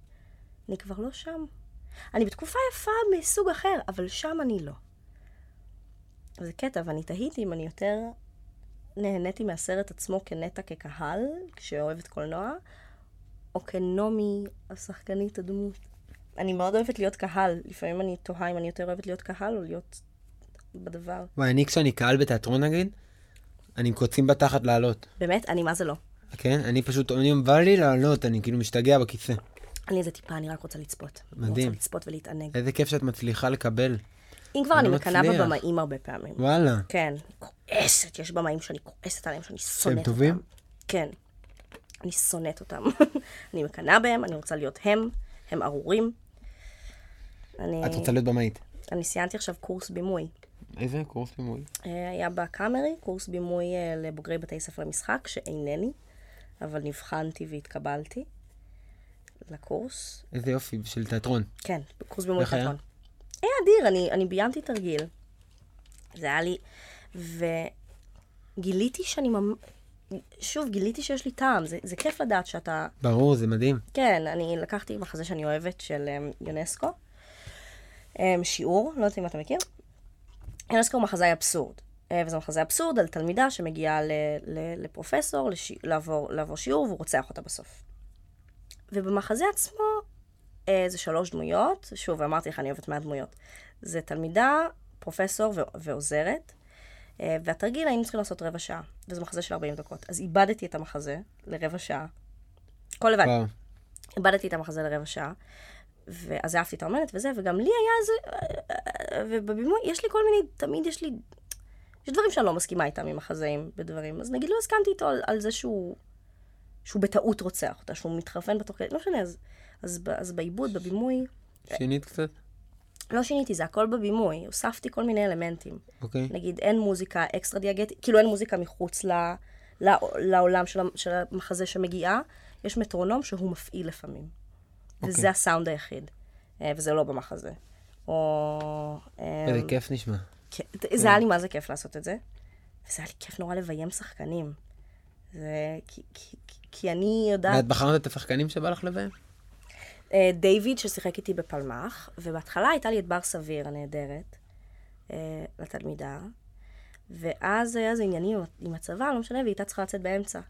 אני כבר לא שם. אני בתקופה יפה מסוג אחר, אבל שם אני לא. זה קטע, ואני תהיתי אם אני יותר נהניתי מהסרט עצמו כנטע כקהל, שאוהבת קולנוע, או כנעמי השחקנית הדמות. אני מאוד אוהבת להיות קהל. לפעמים אני תוהה אם אני יותר אוהבת להיות קהל או להיות בדבר. וואי, אני כשאני קהל בתיאטרון נגיד, אני עם קוצים בתחת לעלות. באמת? אני מה זה לא. כן? אני פשוט, אני בא לי לעלות, אני כאילו משתגע בכיסא. אני איזה טיפה, אני רק רוצה לצפות. מדהים. אני רוצה לצפות ולהתענג. איזה כיף שאת מצליחה לקבל. אם כבר, אני לא מקנאה בבמאים הרבה פעמים. וואלה. כן. כועסת, יש במאים שאני כועסת עליהם, שאני שונאת אותם. שהם טובים? כן. אני שונאת אותם. אני מקנאה בהם, אני רוצה להיות הם, הם ארורים. אני... את רוצה להיות במאית. אני סיימתי עכשיו קורס בימוי. איזה קורס בימוי? אה, היה בקאמרי, קורס בימוי אה, לבוגרי בתי ספר למשחק, שאינני, אבל נבחנתי והתקבלתי לקורס. איזה יופי, של תיאטרון. כן, קורס בימוי? תיאטרון. היה אדיר, אני, אני ביימתי תרגיל. זה היה לי... וגיליתי שאני ממ... שוב, גיליתי שיש לי טעם. זה, זה כיף לדעת שאתה... ברור, זה מדהים. כן, אני לקחתי מחזה שאני אוהבת של um, יונסקו. Um, שיעור, לא יודעת אם אתה מכיר. יונסקו הוא מחזאי אבסורד. Uh, וזה מחזה אבסורד על תלמידה שמגיעה ל, ל, לפרופסור לש, לעבור, לעבור שיעור והוא רוצח אותה בסוף. ובמחזה עצמו uh, זה שלוש דמויות. שוב, אמרתי לך, אני אוהבת מהדמויות. זה תלמידה, פרופסור ו- ועוזרת. Uh, והתרגיל היינו צריכים לעשות רבע שעה, וזה מחזה של 40 דקות. אז איבדתי את המחזה לרבע שעה. הכל לבד. איבדתי את המחזה לרבע שעה, ואז העפתי את האומנת וזה, וגם לי היה איזה... ובבימוי, יש לי כל מיני, תמיד יש לי... יש דברים שאני לא מסכימה איתם עם מחזאים בדברים. אז נגיד לא הסכמתי איתו על, על זה שהוא... שהוא בטעות רוצח אותה, שהוא מתחרפן בתוך כדי, לא משנה, אז, אז, ב- אז בעיבוד, בבימוי, שינית קצת? לא שיניתי, זה הכל בבימוי, הוספתי כל מיני אלמנטים. אוקיי. נגיד, אין מוזיקה אקסטרה דיאגטית, כאילו אין מוזיקה מחוץ ל, ל, לעולם של, של המחזה שמגיעה, יש מטרונום שהוא מפעיל לפעמים. אוקיי. וזה הסאונד היחיד, אה, וזה לא במחזה. או... אה, איזה כיף נשמע. כן, זה היה לי מה זה כיף לעשות את זה. וזה היה לי כיף נורא לביים שחקנים. זה... כי, כי- כי אני יודעת... ואת בחרת את השחקנים שבא לך לביים? אה, דיוויד ששיחק איתי בפלמ"ח, ובהתחלה הייתה לי את בר סביר הנהדרת, אה, לתלמידה, ואז היה איזה עניינים עם- הצבא, לא משנה, והיא הייתה צריכה לצאת באמצע.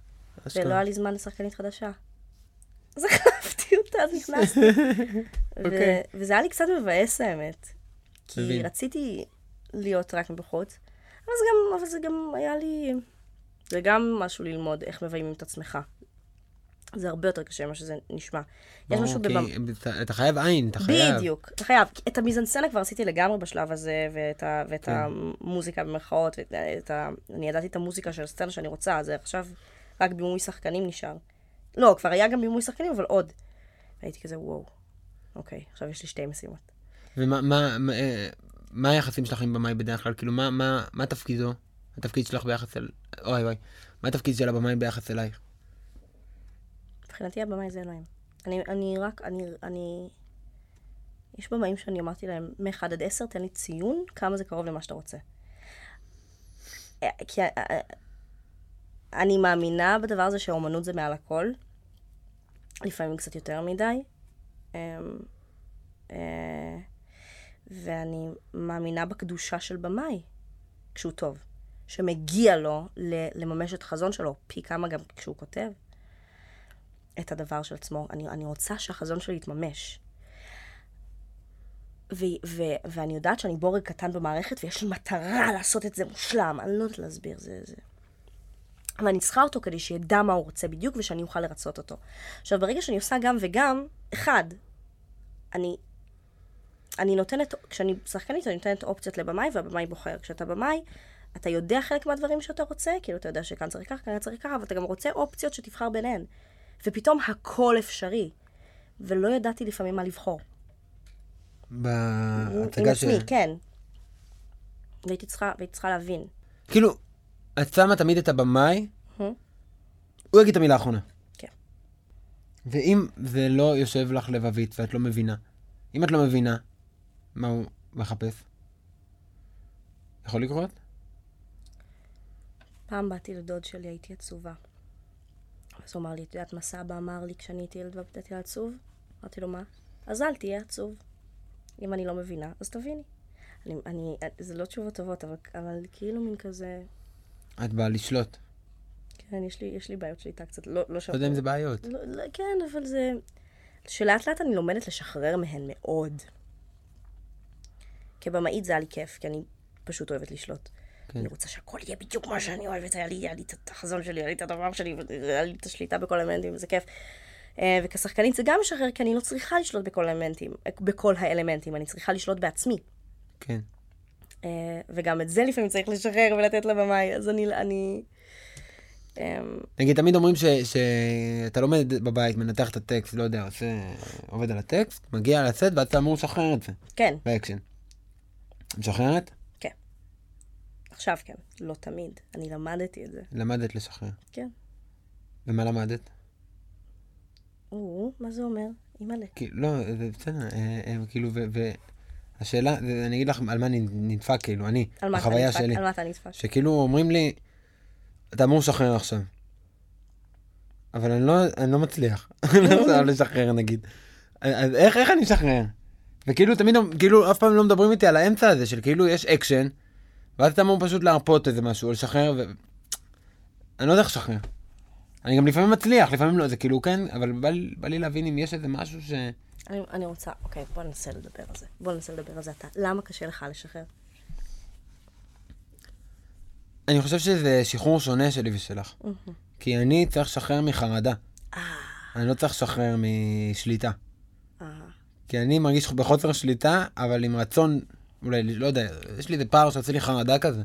ולא היה לי זמן לשחקנית חדשה. אז החלפתי אותה, אז נכנסתי. אוקיי. וזה היה לי קצת מבאס האמת. כי. רציתי להיות רק מבחוץ, אבל זה גם היה לי... זה גם משהו ללמוד איך מביימים את עצמך. זה הרבה יותר קשה ממה שזה נשמע. יש משהו בבמ... אתה- חייב עין, אתה חייב. בדיוק, אתה חייב. את המיזנסצנה כבר עשיתי לגמרי בשלב הזה, ואת, ה, ואת כן. המוזיקה במרכאות, ואת את ה... אני ידעתי את המוזיקה של הסצנה שאני רוצה, אז עכשיו רק בימוי שחקנים נשאר. לא, כבר היה גם בימוי שחקנים, אבל עוד. הייתי כזה, וואו, אוקיי, עכשיו יש לי שתי משימות. ומה מה- מה, אה, מה היחסים שלך עם במאי בדרך כלל? כאילו, מה- מה מה תפקידו? התפקיד שלך ביחס אל... אוי אוי. מה התפקיד של הבמאי ביחס אלייך? מבחינתי הבמאי זה אלוהים. אני, אני רק, אני, אני... יש במאים שאני אמרתי להם, מ-1 עד 10, תן לי ציון כמה זה קרוב למה שאתה רוצה. אה, כי אה, אני מאמינה בדבר הזה שהאומנות זה מעל הכל. לפעמים קצת יותר מדי. אמ, אה, ואני מאמינה בקדושה של במאי, כשהוא טוב. שמגיע לו לממש את החזון שלו, פי כמה גם כשהוא כותב. את הדבר של עצמו. אני, אני רוצה שהחזון שלי יתממש. ו, ו, ואני יודעת שאני בורג קטן במערכת, ויש לי מטרה לעשות את זה מושלם. אני לא יודעת להסביר, זה... זה. ואני צריכה אותו כדי שידע מה הוא רוצה בדיוק, ושאני אוכל לרצות אותו. עכשיו, ברגע שאני עושה גם וגם, אחד, אני, אני נותנת, כשאני שחקנית, אני נותנת אופציות לבמאי, והבמאי בוחר. כשאתה במאי, אתה יודע חלק מהדברים שאתה רוצה, כאילו, אתה יודע שכאן צריך ככה, כאן צריך ככה, אבל אתה גם רוצה אופציות שתבחר ביניהן. ופתאום הכל אפשרי. ולא ידעתי לפעמים מה לבחור. עם בהצגה ש... עצמי, כן. והייתי צריכה, והייתי צריכה להבין. כאילו, את שמה תמיד את הבמאי. הוא יגיד את המילה האחרונה. כן. ואם זה לא יושב לך לבבית ואת לא מבינה, אם את לא מבינה מה הוא מחפש, יכול לקרות? פעם באתי לדוד שלי, הייתי עצובה. אז הוא אמר לי, את יודעת מה סבא אמר לי כשאני הייתי ילד והייתי עצוב? אמרתי לו, מה? אז אל תהיה עצוב. אם אני לא מבינה, אז תביני. אני, אני, זה לא תשובות טובות, אבל, אבל כאילו מין כזה... את באה לשלוט. כן, יש לי, יש לי בעיות שליטה קצת, לא, לא לא יודע אם זה בעיות. לא, לא, כן, אבל זה... שלאט לאט אני לומדת לשחרר מהן מאוד. כבמאית זה היה לי כיף, כי אני פשוט אוהבת לשלוט. כן. אני רוצה שהכל יהיה בדיוק מה שאני אוהבת, היה לי, היה לי את החזון שלי, היה לי את הדבר שלי, היה לי את השליטה בכל האלמנטים, וזה כיף. אה, וכשחקנית זה גם משחרר, כי אני לא צריכה לשלוט בכל האלמנטים, בכל האלמנטים, אני צריכה לשלוט בעצמי. כן. אה, וגם את זה לפעמים צריך לשחרר ולתת לבמאי, אז אני... אני אמ, נגיד, תמיד אומרים שאתה לומד בבית, מנתח את הטקסט, לא יודע, עושה, עובד על הטקסט, מגיע לסט ואז אתה אמור לשחרר את זה, כן, באקשן. משחררת? עכשיו כן, לא תמיד. אני למדתי את זה. למדת לשחרר. כן. ומה למדת? או, מה זה אומר? אימא'לה. כאילו, לא, זה בסדר, אה, אה, כאילו, והשאלה, אני אגיד לך על מה נדפק, כאילו, אני, החוויה? שלי. על מה אתה נדפק? שכאילו אומרים לי, אתה אמור לשחרר עכשיו. אבל אני לא, אני לא מצליח. אני לא מסוגל לשחרר נגיד. אז איך, איך אני אשחרר? וכאילו תמיד, כאילו אף פעם לא מדברים איתי על האמצע הזה של כאילו יש אקשן, ואז אתה אמור פשוט להרפות איזה משהו, או לשחרר, ו... אני לא יודע איך לשחרר. אני גם לפעמים מצליח, לפעמים לא, זה כאילו כן, אבל בא, בא לי להבין אם יש איזה משהו ש... אני, אני רוצה, אוקיי, בוא ננסה לדבר על זה. בוא ננסה לדבר על זה אתה. למה קשה לך לשחרר? אני חושב שזה שחרור שונה שלי ושלך. כי אני צריך לשחרר מחרדה. אני לא צריך לשחרר משליטה. אה, כי אני מרגיש בחוסר שליטה, אבל עם רצון, אולי, לא יודע, יש לי איזה פער שעושה לי חרדה כזה.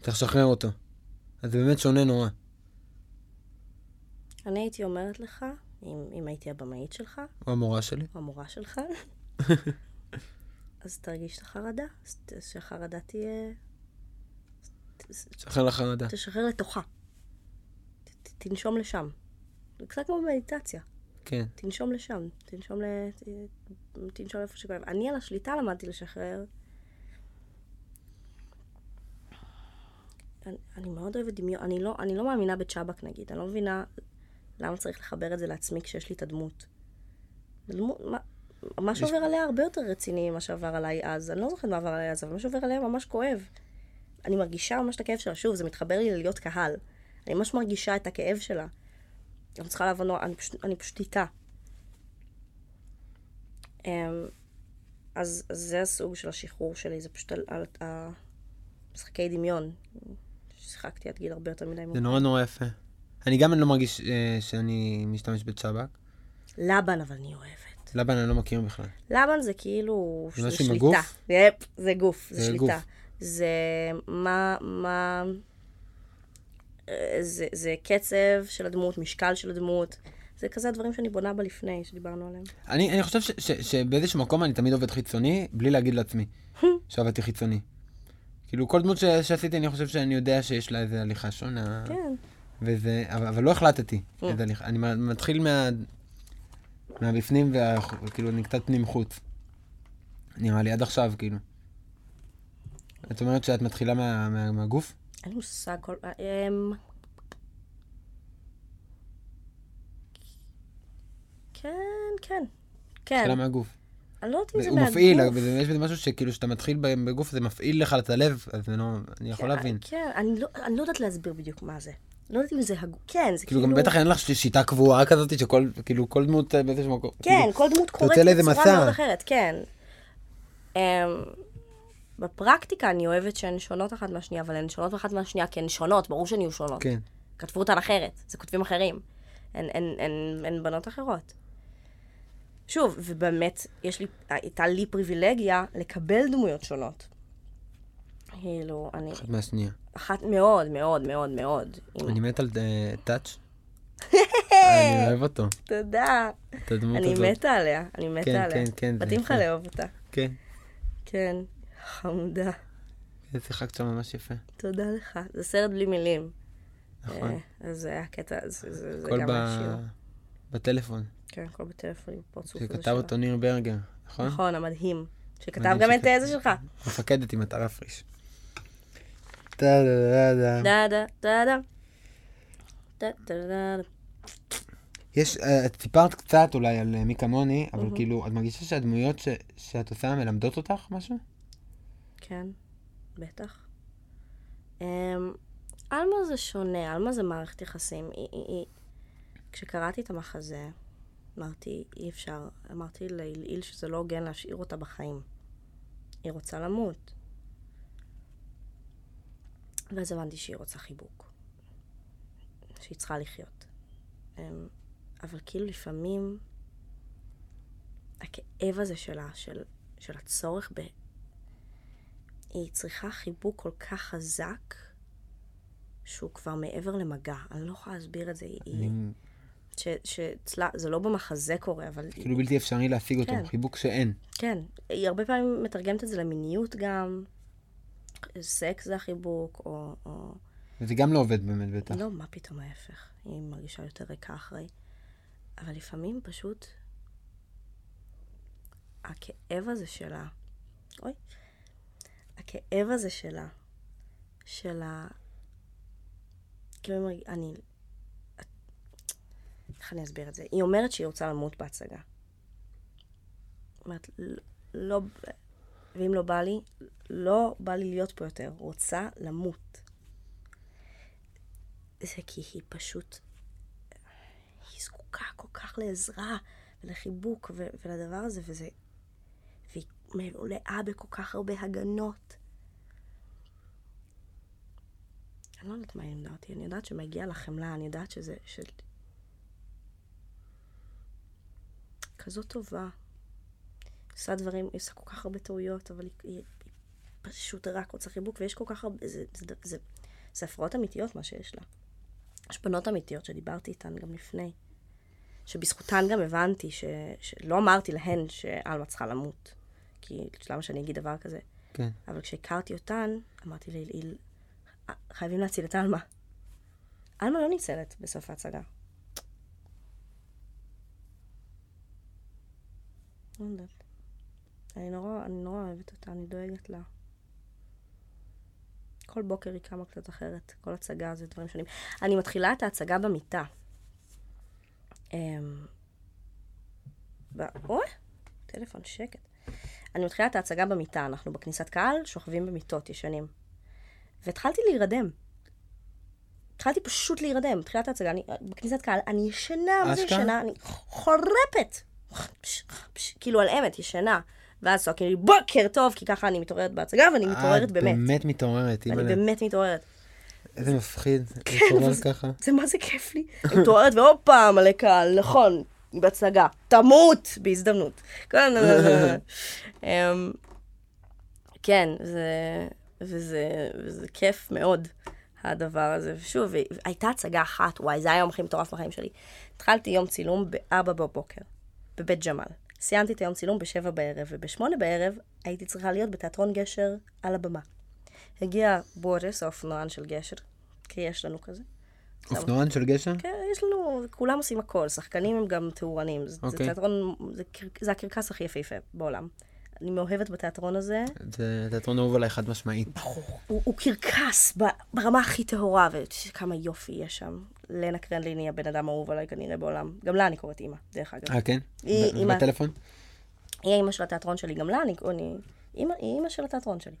צריך לשחרר אותו. אז זה באמת שונה נורא. אני הייתי אומרת לך, אם, אם הייתי הבמאית שלך, או המורה שלי. או המורה שלך, אז תרגיש את החרדה, שהחרדה תהיה... שחרר לחרדה. תשחרר לתוכה. ת- ת- תנשום לשם. זה קצת כמו במדיטציה. כן. תנשום לשם, תנשום, ל... תנשום איפה שכואב. אני על השליטה למדתי לשחרר. אני, אני מאוד אוהבת דמיון, אני לא, אני לא מאמינה בצ'אבק נגיד, אני לא מבינה למה צריך לחבר את זה לעצמי כשיש לי את הדמות. הדמות מה, מה שעובר עליה הרבה יותר רציני ממה שעבר עליי אז, אני לא זוכרת מה עבר עליי אז, אבל מה שעובר עליה ממש כואב. אני מרגישה ממש את הכאב שלה, שוב, זה מתחבר לי ללהיות קהל. אני ממש מרגישה את הכאב שלה. אני צריכה לעבוד אני פשוט, אני פשוט איתה. אמ, אז, זה הסוג של השחרור שלי, זה פשוט על, על, על משחקי דמיון. שיחקתי עד גיל הרבה יותר מדי. זה נורא נורא יפה. אני גם לא מרגיש אה, שאני משתמש בצ'אבק. לבן, אבל אני אוהבת. לבן אני לא מכיר בכלל. לבן זה כאילו... זה זה שליטה. הגוף? יפ, זה גוף, זה זה שליטה. גוף. זה מה... מה... זה, זה קצב של הדמות, משקל של הדמות. זה כזה הדברים שאני בונה בה לפני, שדיברנו עליהם. אני, אני חושב ש, ש, שבאיזשהו מקום אני תמיד עובד חיצוני, בלי להגיד לעצמי שעבדתי חיצוני. כאילו, כל דמות ש, שעשיתי, אני חושב שאני יודע שיש לה איזה הליכה שונה. כן. וזה, אבל, אבל לא החלטתי Mm. איזה הליכה. אני מתחיל מה, מהבפנים, וכאילו, אני קצת פנים-חוץ. נראה לי, עד עכשיו, כאילו. את אומרת שאת מתחילה מה, מה, מהגוף? אין לי מושג כל... אמ... כן, כן. כן. מתחילה מהגוף. אני לא יודעת אם זה הוא מהגוף. מפעיל, וזה- יש בזה משהו שכאילו, כשאתה מתחיל בגוף, זה מפעיל לך את הלב, אז לא, אני יכול להבין. כן, אני לא, אני לא יודעת להסביר בדיוק מה זה. לא יודעת אם זה הגוף. כן, זה כאילו, כאילו... גם בטח אין לך שיטה קבועה כזאת, שכל, כאילו, כל דמות אה, באיזשהו מקום. כן, כאילו, כל דמות קורית בצורה. מאוד אחרת, כן. בפרקטיקה אני אוהבת שהן שונות אחת מהשנייה, אבל הן שונות אחת מהשנייה כי הן שונות, ברור שהן יהיו שונות. כן. כתבו אותן אחרת, זה כותבים אחרים. הן, הן, הן, הן בנות אחרות. שוב, ובאמת, יש לי, הייתה לי פריבילגיה לקבל דמויות שונות. כאילו, אני, אחת מהשנייה. אחת מאוד, מאוד, מאוד, מאוד. אני מת על אה, טאץ'. אני אוהב אותו, תודה. את הדמות אני הזאת. מתה עליה, אני מתה כן, עליה. כן, כן, זה מתאים לך. לאהוב אותה. כן. כן, חמודה. שיחקת שם ממש יפה. תודה לך. זה סרט בלי מילים. נכון. אה, אז זה היה קטע, זה, זה, זה הכל גם ב- היה שיר. בטלפון, כן, הכל בטלפון עם פרצוף. שכתב. אותו ניר ברגר, נכון? נכון, המדהים. שכתב גם את שכתב. איזה שלך. מפקדת עם מטרה פריש. טה דה דה דה. דה דה דה דה. דה דה דה דה. יש, אה, את סיפרת קצת אולי על אה, מי כמוני, אבל כאילו, את מרגישה שהדמויות ש- שאת עושה מלמדות אותך משהו? כן, בטח. אמ, עלמה זה שונה, עלמה זה מערכת יחסים. כשקראתי את המחזה, אמרתי, אי אפשר, אמרתי לעילעיל שזה לא הוגן להשאיר אותה בחיים. היא רוצה למות. ואז הבנתי שהיא רוצה חיבוק. שהיא צריכה לחיות. אמ, אבל כאילו לפעמים, הכאב הזה שלה, של, של הצורך. היא צריכה חיבוק כל כך חזק, שהוא כבר מעבר למגע. אני לא יכולה להסביר את זה. היא... שאצלה, זה לא במחזה קורה, אבל... כאילו בלתי אפשרי להשיג אותו, כן. חיבוק שאין. כן, היא הרבה פעמים מתרגמת את זה למיניות גם. סקס זה החיבוק, או... או... וזה גם לא עובד באמת בטח. לא, מה פתאום ההפך. היא מרגישה יותר ריקה אחרי. אבל לפעמים פשוט... הכאב הזה שלה... אוי. הכאב הזה שלה, של ה... כאילו, אני... איך אני אסביר את זה? היא אומרת שהיא רוצה למות בהצגה. אומרת, לא... ואם לא בא לי, לא בא לי להיות פה יותר. רוצה למות. זה כי היא פשוט... היא זקוקה כל כך לעזרה ולחיבוק ו- ולדבר הזה, וזה... והיא מלאה בכל כך הרבה הגנות. אני לא יודעת מה היא לימדה אותי, אני יודעת שמגיע לה חמלה, אני יודעת שזה... של... כזאת טובה. עושה דברים, היא עושה כל כך הרבה טעויות, אבל היא, היא, היא פשוט רק רוצה חיבוק, ויש כל כך הרבה... זה, זה, זה, זה הפרעות אמיתיות מה שיש לה. יש בנות אמיתיות שדיברתי איתן גם לפני, שבזכותן גם הבנתי, ש, שלא אמרתי להן שעלמה צריכה למות, כי למה שאני אגיד דבר כזה? כן. אבל כשהכרתי אותן, אמרתי להילעיל, חייבים להציל את עלמה. עלמה לא ניצלת בסוף ההצגה. לא יודעת. אני נורא, אני נורא אוהבת אותה, אני דואגת לה. כל בוקר היא קמה קצת אחרת. כל הצגה זה דברים שונים. אני מתחילה את ההצגה במיטה. אמ... אוי, טלפון, שקט. אני מתחילה את ההצגה במיטה, אנחנו בכניסת קהל, שוכבים במיטות, ישנים. והתחלתי להירדם. התחלתי פשוט להירדם, תחילת ההצגה, אני בכניסת קהל, אני ישנה, מה זה ישנה? אני חורפת. כאילו על אמת, ישנה. ואז צועקים לי, בוקר טוב, כי ככה אני מתעוררת בהצגה, ואני מתעוררת באמת. את באמת מתעוררת, אני באמת מתעוררת. איזה מפחיד, כן, להתעורר ככה. זה מה זה כיף לי. אני מתעוררת, והופה, מלא קהל, נכון, בהצגה. תמות בהזדמנות. אמ, כן, זה... וזה, וזה כיף מאוד, הדבר הזה. ושוב, הייתה הצגה אחת, וואי, זה היה היום הכי מטורף בחיים שלי. התחלתי יום צילום ב-4 בבוקר, בבית ג'מאל. סיימתי את היום צילום ב-7 בערב, וב-8 בערב הייתי צריכה להיות בתיאטרון גשר על הבמה. הגיע בורס, האופנוען של גשר, כי יש לנו כזה. אופנוען של גשר? כן, יש לנו, כולם עושים הכל, שחקנים הם גם תאורנים. Okay. זה אוקיי. תיאטרון, זה, זה הקרקס הכי יפהפה בעולם. אני מאוהבת בתיאטרון הזה. זה תיאטרון אהוב עליי חד משמעית. הוא, הוא קרקס ברמה הכי טהורה, וכמה יופי יש שם. לנה קרנלין היא הבן אדם האהוב עליי כנראה בעולם. גם לה אני קוראת אימא, דרך אגב. אה, כן? היא אימא. בטלפון? היא האימא של התיאטרון שלי, גם לה אני... אני אימא, היא אימא של התיאטרון שלי.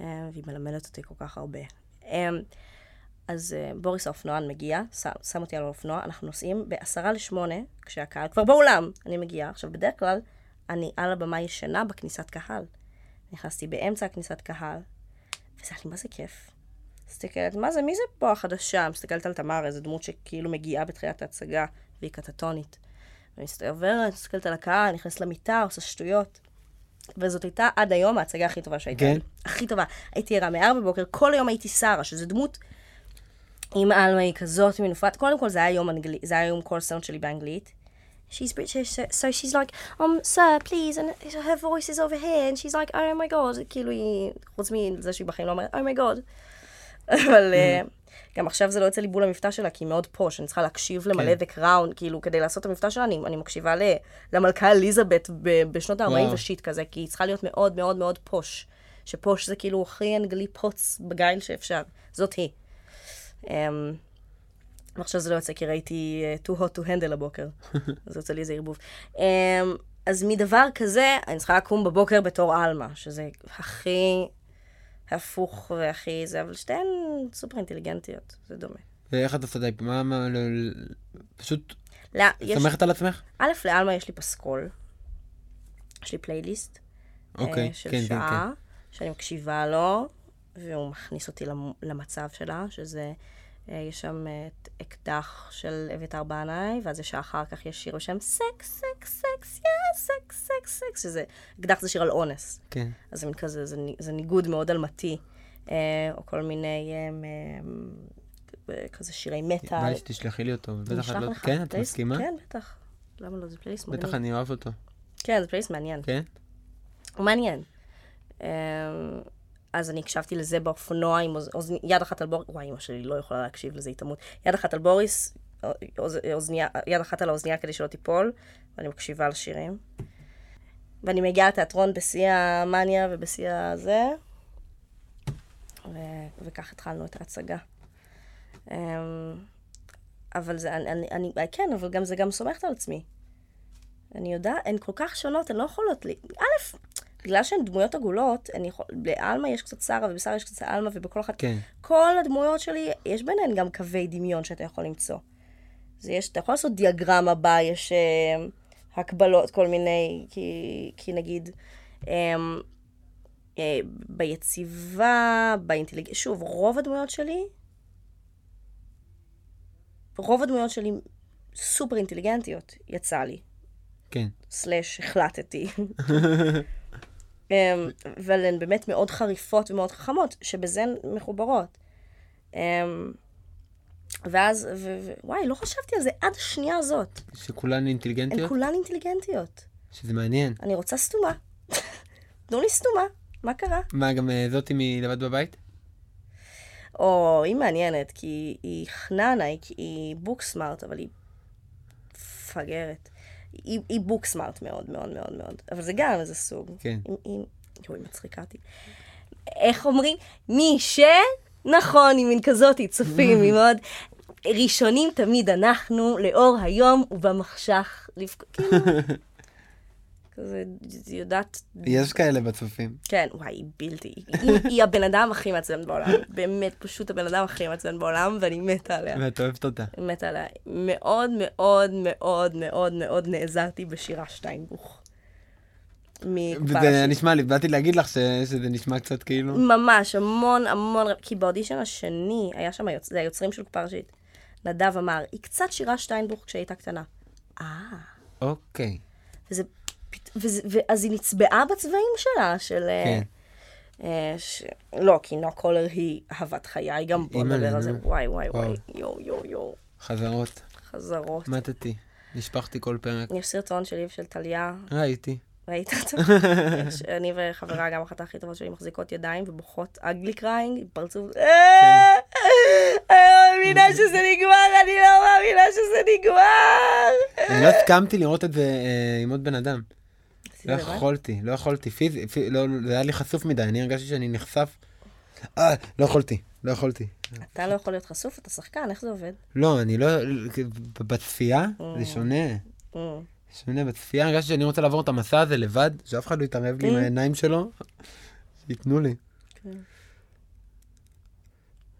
אה, והיא מלמדת אותי כל כך הרבה. אה, אז uh, בוריס האופנוען מגיע, שם, שם אותי על האופנוע, אנחנו נוסעים בעשרה לשמונה, כשהקהל כבר באולם, אני מגיעה. עכשיו, בדרך כלל, אני על הבמה ישנה בכניסת קהל. נכנסתי באמצע הכניסת קהל, וזה היה לי מה זה כיף. מסתכלת, מה זה, מי זה פה החדשה? מסתכלת על תמר, איזו דמות שכאילו מגיעה בתחילת ההצגה, והיא קטטונית. עוברת, מסתכלת על הקהל, נכנסת למיטה, עושה שטויות. וזאת הייתה עד היום ההצגה הכי טובה שהייתה כן? הכי טובה. הייתי ערה מארבע בבוקר, כל היום הייתי שרה, שזו דמות עם עלמה היא כזאת מנופת. קודם כל זה היה יום אנגלית, זה היה יום כל סאונד שלי באנגלית. She's British, so, so she's like, um, sir, please, and her voice is over here, and she's like, oh my god, כאילו היא, חוץ מזה שהיא בחיים לא אומרת, oh my god. אבל אה, גם עכשיו זה לא יוצא לי בול המבטא שלה, כי היא מאוד פוש, אני צריכה להקשיב למלא כן. The Crown, כאילו, כדי לעשות את המבטא שלה, אני, אני מקשיבה ל, למלכה אליזבת ב, בשנות ה-40 וואו. ושיט כזה, כי היא צריכה להיות מאוד מאוד מאוד פוש. שפוש זה כאילו הכי אנגלי פוץ בגיל שאפשר. זאת היא. ועכשיו זה לא יוצא כי ראיתי uh, too hot to handle הבוקר. אז יוצא לי איזה ערבוב. Um, אז מדבר כזה, אני צריכה לקום בבוקר בתור עלמה, שזה הכי הפוך והכי זה, אבל שתיהן סופר אינטליגנטיות, זה דומה. ואיך את עושה די? מה, מה, ל- ל- פשוט לא, יש, סומכת על עצמך? א', לעלמה יש לי פסקול. יש לי פלייליסט. אוקיי, אה, של כן, כן, שעה, שאני מקשיבה לו, והוא מכניס אותי למ- למצב שלה, שזה, אה, יש שם אה, את אקדח של אביתר בנאי, ואז יש אחר כך יש שיר בשם סקס, סקס, סקס, יא, סקס, סקס, סקס, שזה, אקדח זה שיר על אונס. כן. אז זה מין כזה, זה, זה ניגוד מאוד אלמתי, אה, או כל מיני אה, אה, כזה שירי בא מטאל. לי שתשלחי לי אותו, בטח את לא... לך. כן, את מסכימה? כן, בטח. למה לא? זה פלייליסט מגניב. בטח אני אוהב אותו. כן, זה פלייליסט מעניין. כן? הוא מעניין. אז אני הקשבתי לזה באופנוע עם אוז, יד אחת על בוריס, וואי, אמא שלי לא יכולה להקשיב לזה, היא תמות. יד אחת על בוריס, אוז, אוזניה, יד אחת על האוזנייה כדי שלא תיפול, ואני מקשיבה לשירים. ואני מגיעה לתיאטרון בשיא המאניה ובשיא הזה, ו... וכך התחלנו את ההצגה. אמ, אבל זה, אני, אני, כן, אבל גם זה גם סומכת על עצמי. אני יודעת, הן כל כך שונות, הן לא יכולות לי... א', בגלל שהן דמויות עגולות, אני יכול... לעלמה יש קצת שרה, ובשרה יש קצת עלמה, ובכל אחת... כן. כל הדמויות שלי, יש ביניהן גם קווי דמיון שאתה יכול למצוא. זה יש, אתה יכול לעשות דיאגרמה בה, יש אה, הקבלות, כל מיני, כי, כי נגיד, אה, אה, ביציבה, באינטליגנציה, שוב, רוב הדמויות שלי, רוב הדמויות שלי סופר אינטליגנטיות, יצא לי. כן. סלאש החלטתי. אמ, אבל הן באמת מאוד חריפות ומאוד חכמות, שבזה הן מחוברות. אמ, ואז, ו- ו- וואי, לא חשבתי על זה עד השנייה הזאת. שכולן הן אינטליגנטיות? כולן אינטליגנטיות. שזה מעניין. אני רוצה סתומה. תנו לי סתומה, מה קרה? מה, גם אה, זאתי מלבד בבית? או, היא מעניינת, כי היא חננה, היא, היא בוק סמארט, אבל היא מפגרת. היא, היא בוק סמארט מאוד מאוד מאוד מאוד, אבל זה גם איזה סוג. כן. היא, היא, יואי, מצחיקה אותי. איך אומרים? מי ש... נכון, היא מין כזאת, היא צופים, היא מאוד... ראשונים תמיד אנחנו, לאור היום ובמחשך. כאילו... כזה, יודעת... יש כאלה בצופים. כן, וואי, היא בלתי. היא, היא הבן אדם הכי מעצבן בעולם. באמת, פשוט הבן אדם הכי מעצבן בעולם, ואני מתה עליה. ואת אוהבת אותה. מתה עליה. מאוד מאוד מאוד מאוד מאוד נעזרתי בשירה שטיינבוך. השנייה. נשמע לי, באתי להגיד לך ש- שזה נשמע קצת כאילו... ממש, המון המון, כי באודישן השני, היה שם, היוצ... זה היוצרים של קופה ראשית. נדב אמר, היא קצת שירה שטיינבוך כשהיא הייתה קטנה. אה, אוקיי. וזה, ואז היא נצבעה בצבעים שלה, של... אה, כן. אה, ש... לא, כי נועה קולר היא אהבת חיי, גם בוא נדבר על זה. וואי, וואי. וואי, יואו, יואו, יואו, חזרות. חזרות. מתתי. נשפכתי כל פרק. יש סרטון שלי ושל טליה, ראיתי. ראית אותו? יש- אני וחברה, גם אחת הכי טובות שלי, מחזיקות ידיים ובוכות, ugly crying, עם פרצוף. כן. "אה, אני לא מאמינה שזה נגמר, אני לא מאמינה שזה נגמר. אני לא הסכמתי לראות את זה אה, עם עוד בן אדם. לא? יכולתי, לא יכולתי, פיזי, פי- לא, זה היה לי חשוף מדי, אני הרגשתי שאני נחשף. אה, לא יכולתי, לא יכולתי. אתה לא יכול להיות חשוף, אתה שחקן, איך זה עובד? לא, אני לא, בצפייה זה שונה. Mm. שונה, בצפייה הרגשתי שאני רוצה לעבור את המסע הזה לבד, שאף אחד לא יתערב לי עם Mm. העיניים שלו, שייתנו לי.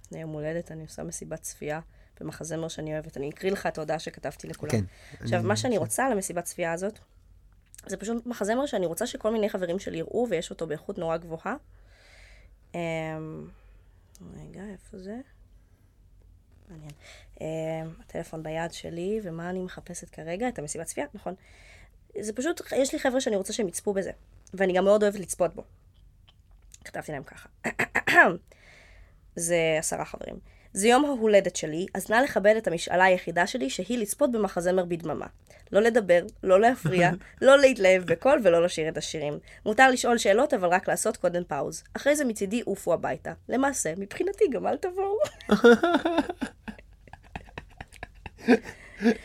לפני יום הולדת אני עושה מסיבת צפייה במחזמר שאני אוהבת. אני אקריא לך את ההודעה שכתבתי לכולם. כן. עכשיו, מה שאני רוצה למסיבת צפייה הזאת, זה פשוט מחזמר שאני רוצה שכל מיני חברים שלי יראו, ויש אותו באיכות נורא גבוהה. אמ, רגע, איפה זה? מעניין. אמ, הטלפון ביד שלי, ומה אני מחפשת כרגע? את המסיבת צפייה, נכון. זה פשוט, יש לי חבר'ה שאני רוצה שהם יצפו בזה, ואני גם מאוד אוהבת לצפות בו. כתבתי להם ככה. זה עשרה חברים. זה יום ההולדת שלי, אז נא לכבד את המשאלה היחידה שלי, שהיא לצפות במחזמר בדממה. לא לדבר, לא להפריע, לא להתלהב בקול ולא לשיר את השירים. מותר לשאול שאלות, אבל רק לעשות קודם pause. אחרי זה מצידי עופו הביתה. למעשה, מבחינתי גם אל תבואו.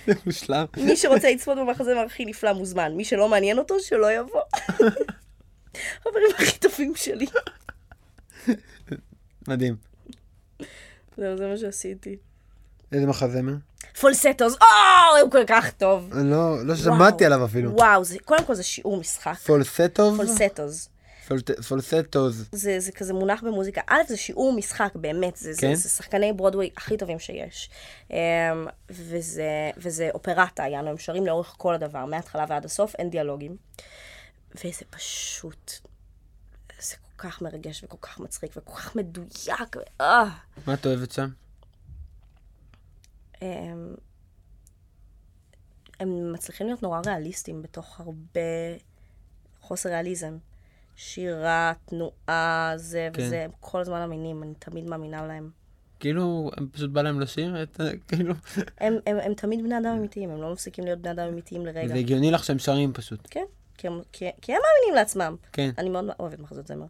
זה מושלם. מי שרוצה לצפות במחזמר הכי נפלא מוזמן. מי שלא מעניין אותו, שלא יבוא. חברים הכי טובים שלי. מדהים. זהו, זה מה שעשיתי. איזה מחזמר? Falsettos, או, הוא כל כך טוב. לא, לא שמעתי עליו אפילו. וואו, זה, קודם כל זה שיעור משחק. Falsetto? Falsettos. פולט- Falsettos. זה, זה כזה מונח במוזיקה. א', זה שיעור משחק, באמת. זה, כן? זה, זה שחקני ברודווי הכי טובים שיש. Um, וזה, וזה אופרטה, יענו, הם שרים לאורך כל הדבר, מההתחלה ועד הסוף, אין דיאלוגים. וזה פשוט... כך מרגש וכל כך מצחיק וכל כך מדויק. ו- אה. מה את אוהבת שם? הם, הם מצליחים להיות נורא ריאליסטיים בתוך הרבה חוסר ריאליזם. שירה, תנועה, זה כן. וזה, הם כל הזמן אמינים, אני תמיד מאמינה להם. כאילו, הם פשוט בא להם לשיר את ה... כאילו... הם, הם, הם תמיד בני אדם אמיתיים, הם לא מפסיקים להיות בני אדם אמיתיים לרגע. זה הגיוני לך שהם שרים פשוט. כן, כי הם, כי, כי הם מאמינים לעצמם. כן. אני מאוד אוהבת מחזות זמר.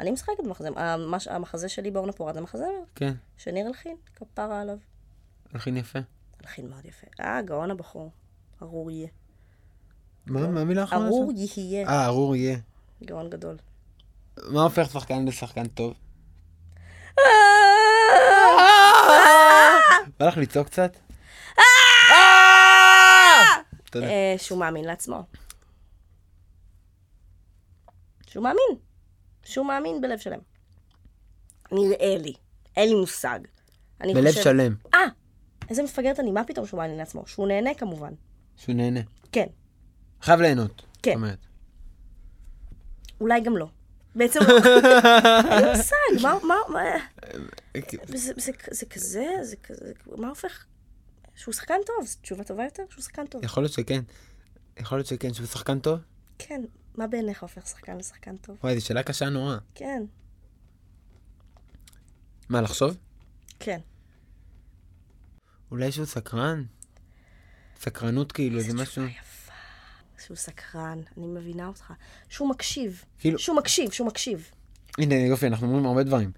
אני משחקת במחזה, המש- המחזה שלי באורנה פורת זה מחזמר, כן, שניר הלחין, כפרה עליו. הלחין יפה. הלחין מאוד יפה. אה, גאון הבחור. ארור יהיה. מה מה המילה האחרונה? ארור? יהיה. אה, ארור יהיה. גאון גדול. מה הופך שחקן לשחקן טוב? בא לך לצעוק קצת? תודה. אה, שהוא מאמין לעצמו. שהוא מאמין. שהוא מאמין בלב שלם. נראה לי. אין לי מושג. בלב חושב- שלם, אה! איזה מפגרת אני, מה פתאום שהוא מאמין לעצמו? שהוא נהנה כמובן. שהוא נהנה. כן. חייב ליהנות. כן. אומרת. אולי גם לא. בעצם לא. אין לי מושג, מה, מה, מה... זה, זה, זה כזה, זה כזה, מה הופך? שהוא שחקן טוב, זו תשובה טובה יותר? שהוא שחקן טוב. יכול להיות שכן. יכול להיות שכן, שהוא שחקן טוב? כן, מה בעיניך הופך שחקן לשחקן טוב? וואי, זו שאלה קשה נורא. כן, מה, לחשוב? כן. אולי שהוא סקרן? סקרנות כאילו, זה משהו... יפה. שהוא סקרן, אני מבינה אותך. שהוא מקשיב. כאילו- שהוא מקשיב, שהוא מקשיב. הנה, יופי, אנחנו אומרים הרבה דברים.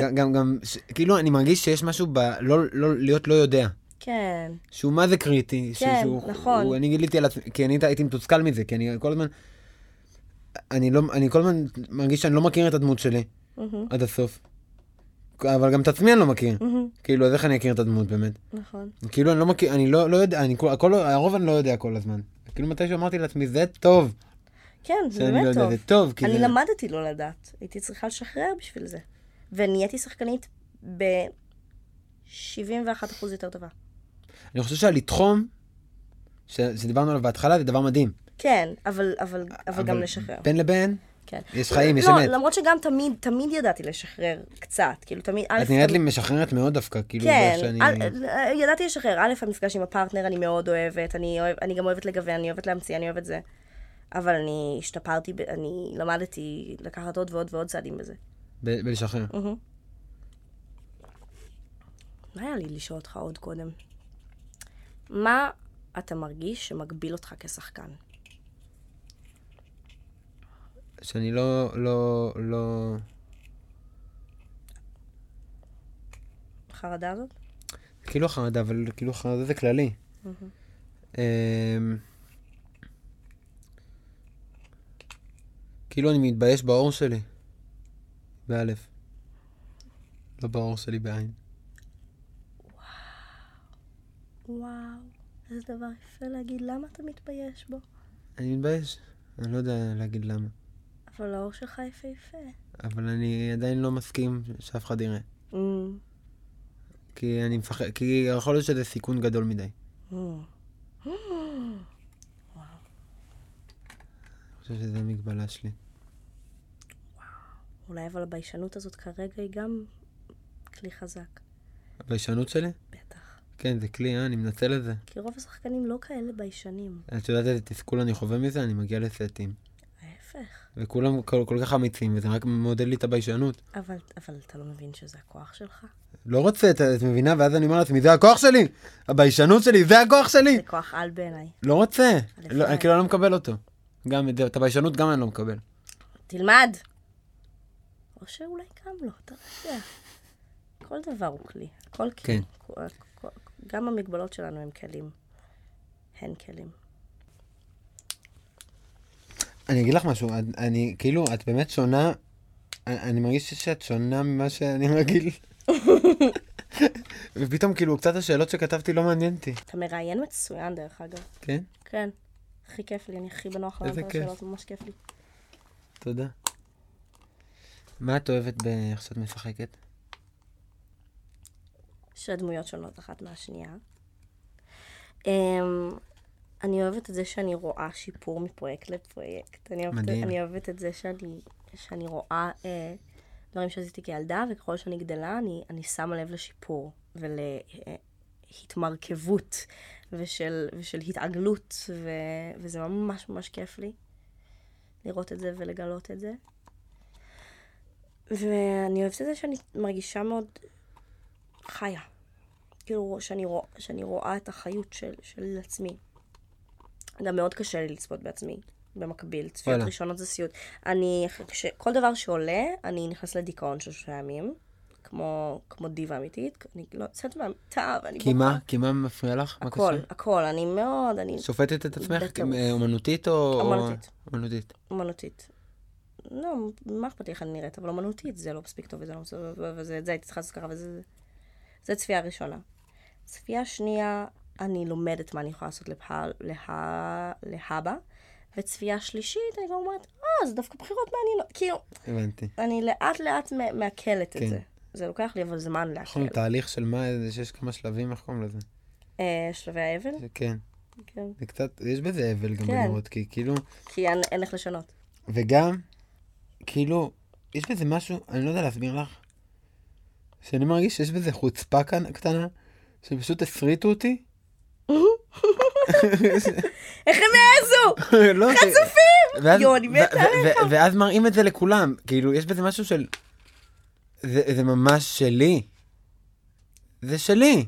גם- גם, גם, ש- כאילו, אני מרגיש שיש משהו ב... לא, לא, להיות לא יודע. כן, שהוא מה זה קריטי. כן, שהוא, נכון. הוא, אני גיליתי על עצמי, כי אני הייתי מתוסכל מזה, כי אני כל הזמן... אני לא, אני כל הזמן מרגיש שאני לא מכיר את הדמות שלי מהמם, עד הסוף. אבל גם את עצמי אני לא מכיר. מהמם, כאילו, אז איך אני אכיר את הדמות באמת? נכון. כאילו, אני לא מכיר, אני לא, לא יודע, אני, כל- הכל, הרוב אני לא יודע כל הזמן. כאילו, מתי שאמרתי לעצמי, זה טוב, כן, זה שאני לא באמת יודע, טוב. זה טוב, אני זה... למדתי לא לדעת. הייתי צריכה לשחרר בשביל זה. ונהייתי שחקנית ב-71% יותר טובה. אני חושב שהלתחום, ש- שדיברנו עליו בהתחלה, זה דבר מדהים. כן, אבל, אבל, אבל גם לשחרר. בין לבין, כן. יש חיים, יש לא, אמת. למרות שגם תמיד, תמיד ידעתי לשחרר קצת. כאילו, תמיד, א', את נראית לי משחררת מאוד דווקא, כאילו, כן, שאני... א', ידעתי לשחרר. א', המפגש עם הפרטנר אני מאוד אוהבת, אני, אוהב, אני גם אוהבת לגוון, אני אוהבת להמציא, אני אוהבת זה. אבל אני השתפרתי, אני למדתי לקחת עוד ועוד ועוד צעדים בזה. ב- בלשחרר. מה היה לי לשאול אותך עוד קודם? מה אתה מרגיש שמגביל אותך כשחקן? שאני לא, לא, לא... החרדה הזאת? כאילו חרדה, אבל כאילו חרדה זה כללי. אמ, כאילו אני מתבייש בעור שלי. באלף. לא בעור שלי בעין. וואו, איזה דבר יפה להגיד, למה אתה מתבייש בו? אני מתבייש. אני לא יודע להגיד למה. אבל האור שלך יפהפה. אבל אני עדיין לא מסכים שאף אחד יראה. Mm, כי אני מפחד, כי יכול להיות שזה סיכון גדול מדי. mm. אני חושב שזו המגבלה שלי. אולי אבל הביישנות הזאת כרגע היא גם כלי חזק. הביישנות שלי? בטח. כן, זה כלי, אה? אני מנצל את זה. כי רוב השחקנים לא כאלה ביישנים. את יודעת איזה תסכול אני חווה מזה? אני מגיע לסטים. ההפך. וכולם כל, כל כך אמיצים, וזה רק מעודד לי את הביישנות. אבל, אבל אתה לא מבין שזה הכוח שלך? לא רוצה, את, את מבינה? ואז אני אומר לעצמי, זה הכוח שלי! הביישנות שלי, זה הכוח שלי! זה כוח על בעיניי. לא רוצה. לא, אני כאילו לא מקבל אותו. גם את את הביישנות גם אני לא מקבל. תלמד! או שאולי גם לא, אתה יודע. כל דבר הוא כלי. הכל כלי. כן. כל- כל- גם המגבלות שלנו הם כלים. הן כלים. אני אגיד לך משהו, אני, כאילו, את באמת שונה, אני, מרגיש שאת שונה ממה שאני רגיל. ופתאום, כאילו, קצת השאלות שכתבתי לא מעניין אותי. אתה מראיין מצוין, דרך אגב. כן? כן. הכי כיף לי, אני הכי בנוח לענות על. השאלות, ממש כיף לי. תודה. מה את אוהבת באיך שאת משחקת? שהדמויות שונות אחת מהשנייה. אמ, אני אוהבת את זה שאני רואה שיפור מפרויקט לפרויקט. אני אוהבת, מדהים. אני אוהבת את זה שאני, שאני רואה אה, דברים שעשיתי כילדה, וככל שאני גדלה, אני, אני שמה לב לשיפור ולהתמרכבות ושל, ושל התעגלות, ו, וזה ממש ממש כיף לי לראות את זה ולגלות את זה. ואני אוהבת את זה שאני מרגישה מאוד חיה. כאילו, שאני, רוא, שאני רואה את החיות של, של עצמי. גם מאוד קשה לי לצפות בעצמי. במקביל. צפיות. ראשונות זה סיוט. אני, כש- כל דבר שעולה, אני נכנס לדיכאון של שלושה ימים. כמו, כמו דיבה אמיתית. אני לא יוצאת מהמיטה ואני כי מה? כי מה מפריע לך? הכל, קשה? הכל. אני מאוד, אני שופטת את עצמך? אה, אומנותית או... אומנותית. אומנותית. אומנותית. לא, מה אכפת לי איך אני נראית, אבל אומנותית זה לא מספיק טוב, וזה לא מספיק, וזה, את זה הייתי צריכה לעשות ככה, וזה... זה צפייה ראשונה. צפייה שנייה, אני לומדת מה אני יכולה לעשות להבא, לה, להבא, וצפייה שלישית, אני כבר אומרת, אה, זה דווקא בחירות מעניינות. כאילו, הבנתי. אני לאט לאט מעכלת את כן. זה. זה לוקח לי אבל זמן נכון, לעכל. תהליך של מה, זה שיש כמה שלבים, איך קוראים לזה? אה, שלבי האבל? כן. כן. זה קצת, יש בזה אבל גם כן. בלראות, כי כאילו, כי אין, אין איך לשנות. וגם, כאילו, יש בזה משהו, אני לא יודע להסביר לך, שאני מרגיש שיש בזה חוצפה כאן, קטנה, שפשוט הפריטו אותי. איך הם העזו? לא, חצופים! יואו, אני מתה עליך. ואז מראים את זה לכולם, כאילו, יש בזה משהו של... זה, ממש שלי. זה שלי.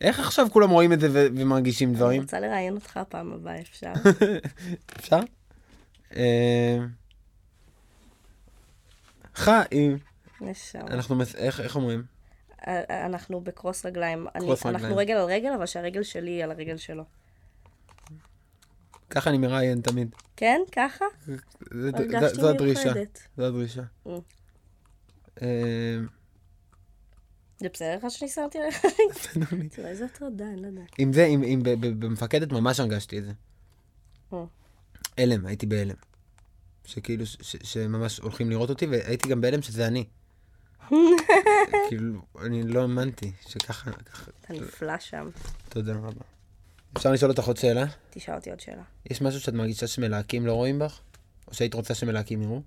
איך עכשיו כולם רואים את זה ו- ומרגישים אני דברים? רוצה לראיין אותך פעם הבאה, אפשר? אפשר? אה, חיים. אנחנו, איך אומרים? אנחנו בקרוס רגליים. אני- קרוס אנחנו רגליים. רגל על רגל, אבל שהרגל שלי היא על הרגל שלו. ככה אני מראיין תמיד. כן? ככה? זה- זה- הרגשתי זו הדרישה. זו הדרישה. Mm. אה, זה בסדר לך שאני שמתי עליך? תראה איזה הטרדה, אני לא יודעת. עם זה, עם, עם, במפקדת ממש הרגשתי את זה. Mm. הלם, הייתי בהלם. שכאילו, ש, ש, שממש הולכים לראות אותי, והייתי גם בהלם שזה אני. כאילו, אני לא האמנתי שככה, ככה, אתה נפלא שם. תודה רבה. אפשר לשאול אותך עוד שאלה? תשאל אותי עוד שאלה. יש משהו שאת מרגישה שמלהקים לא רואים בך? או שהיית רוצה שמלהקים יראו?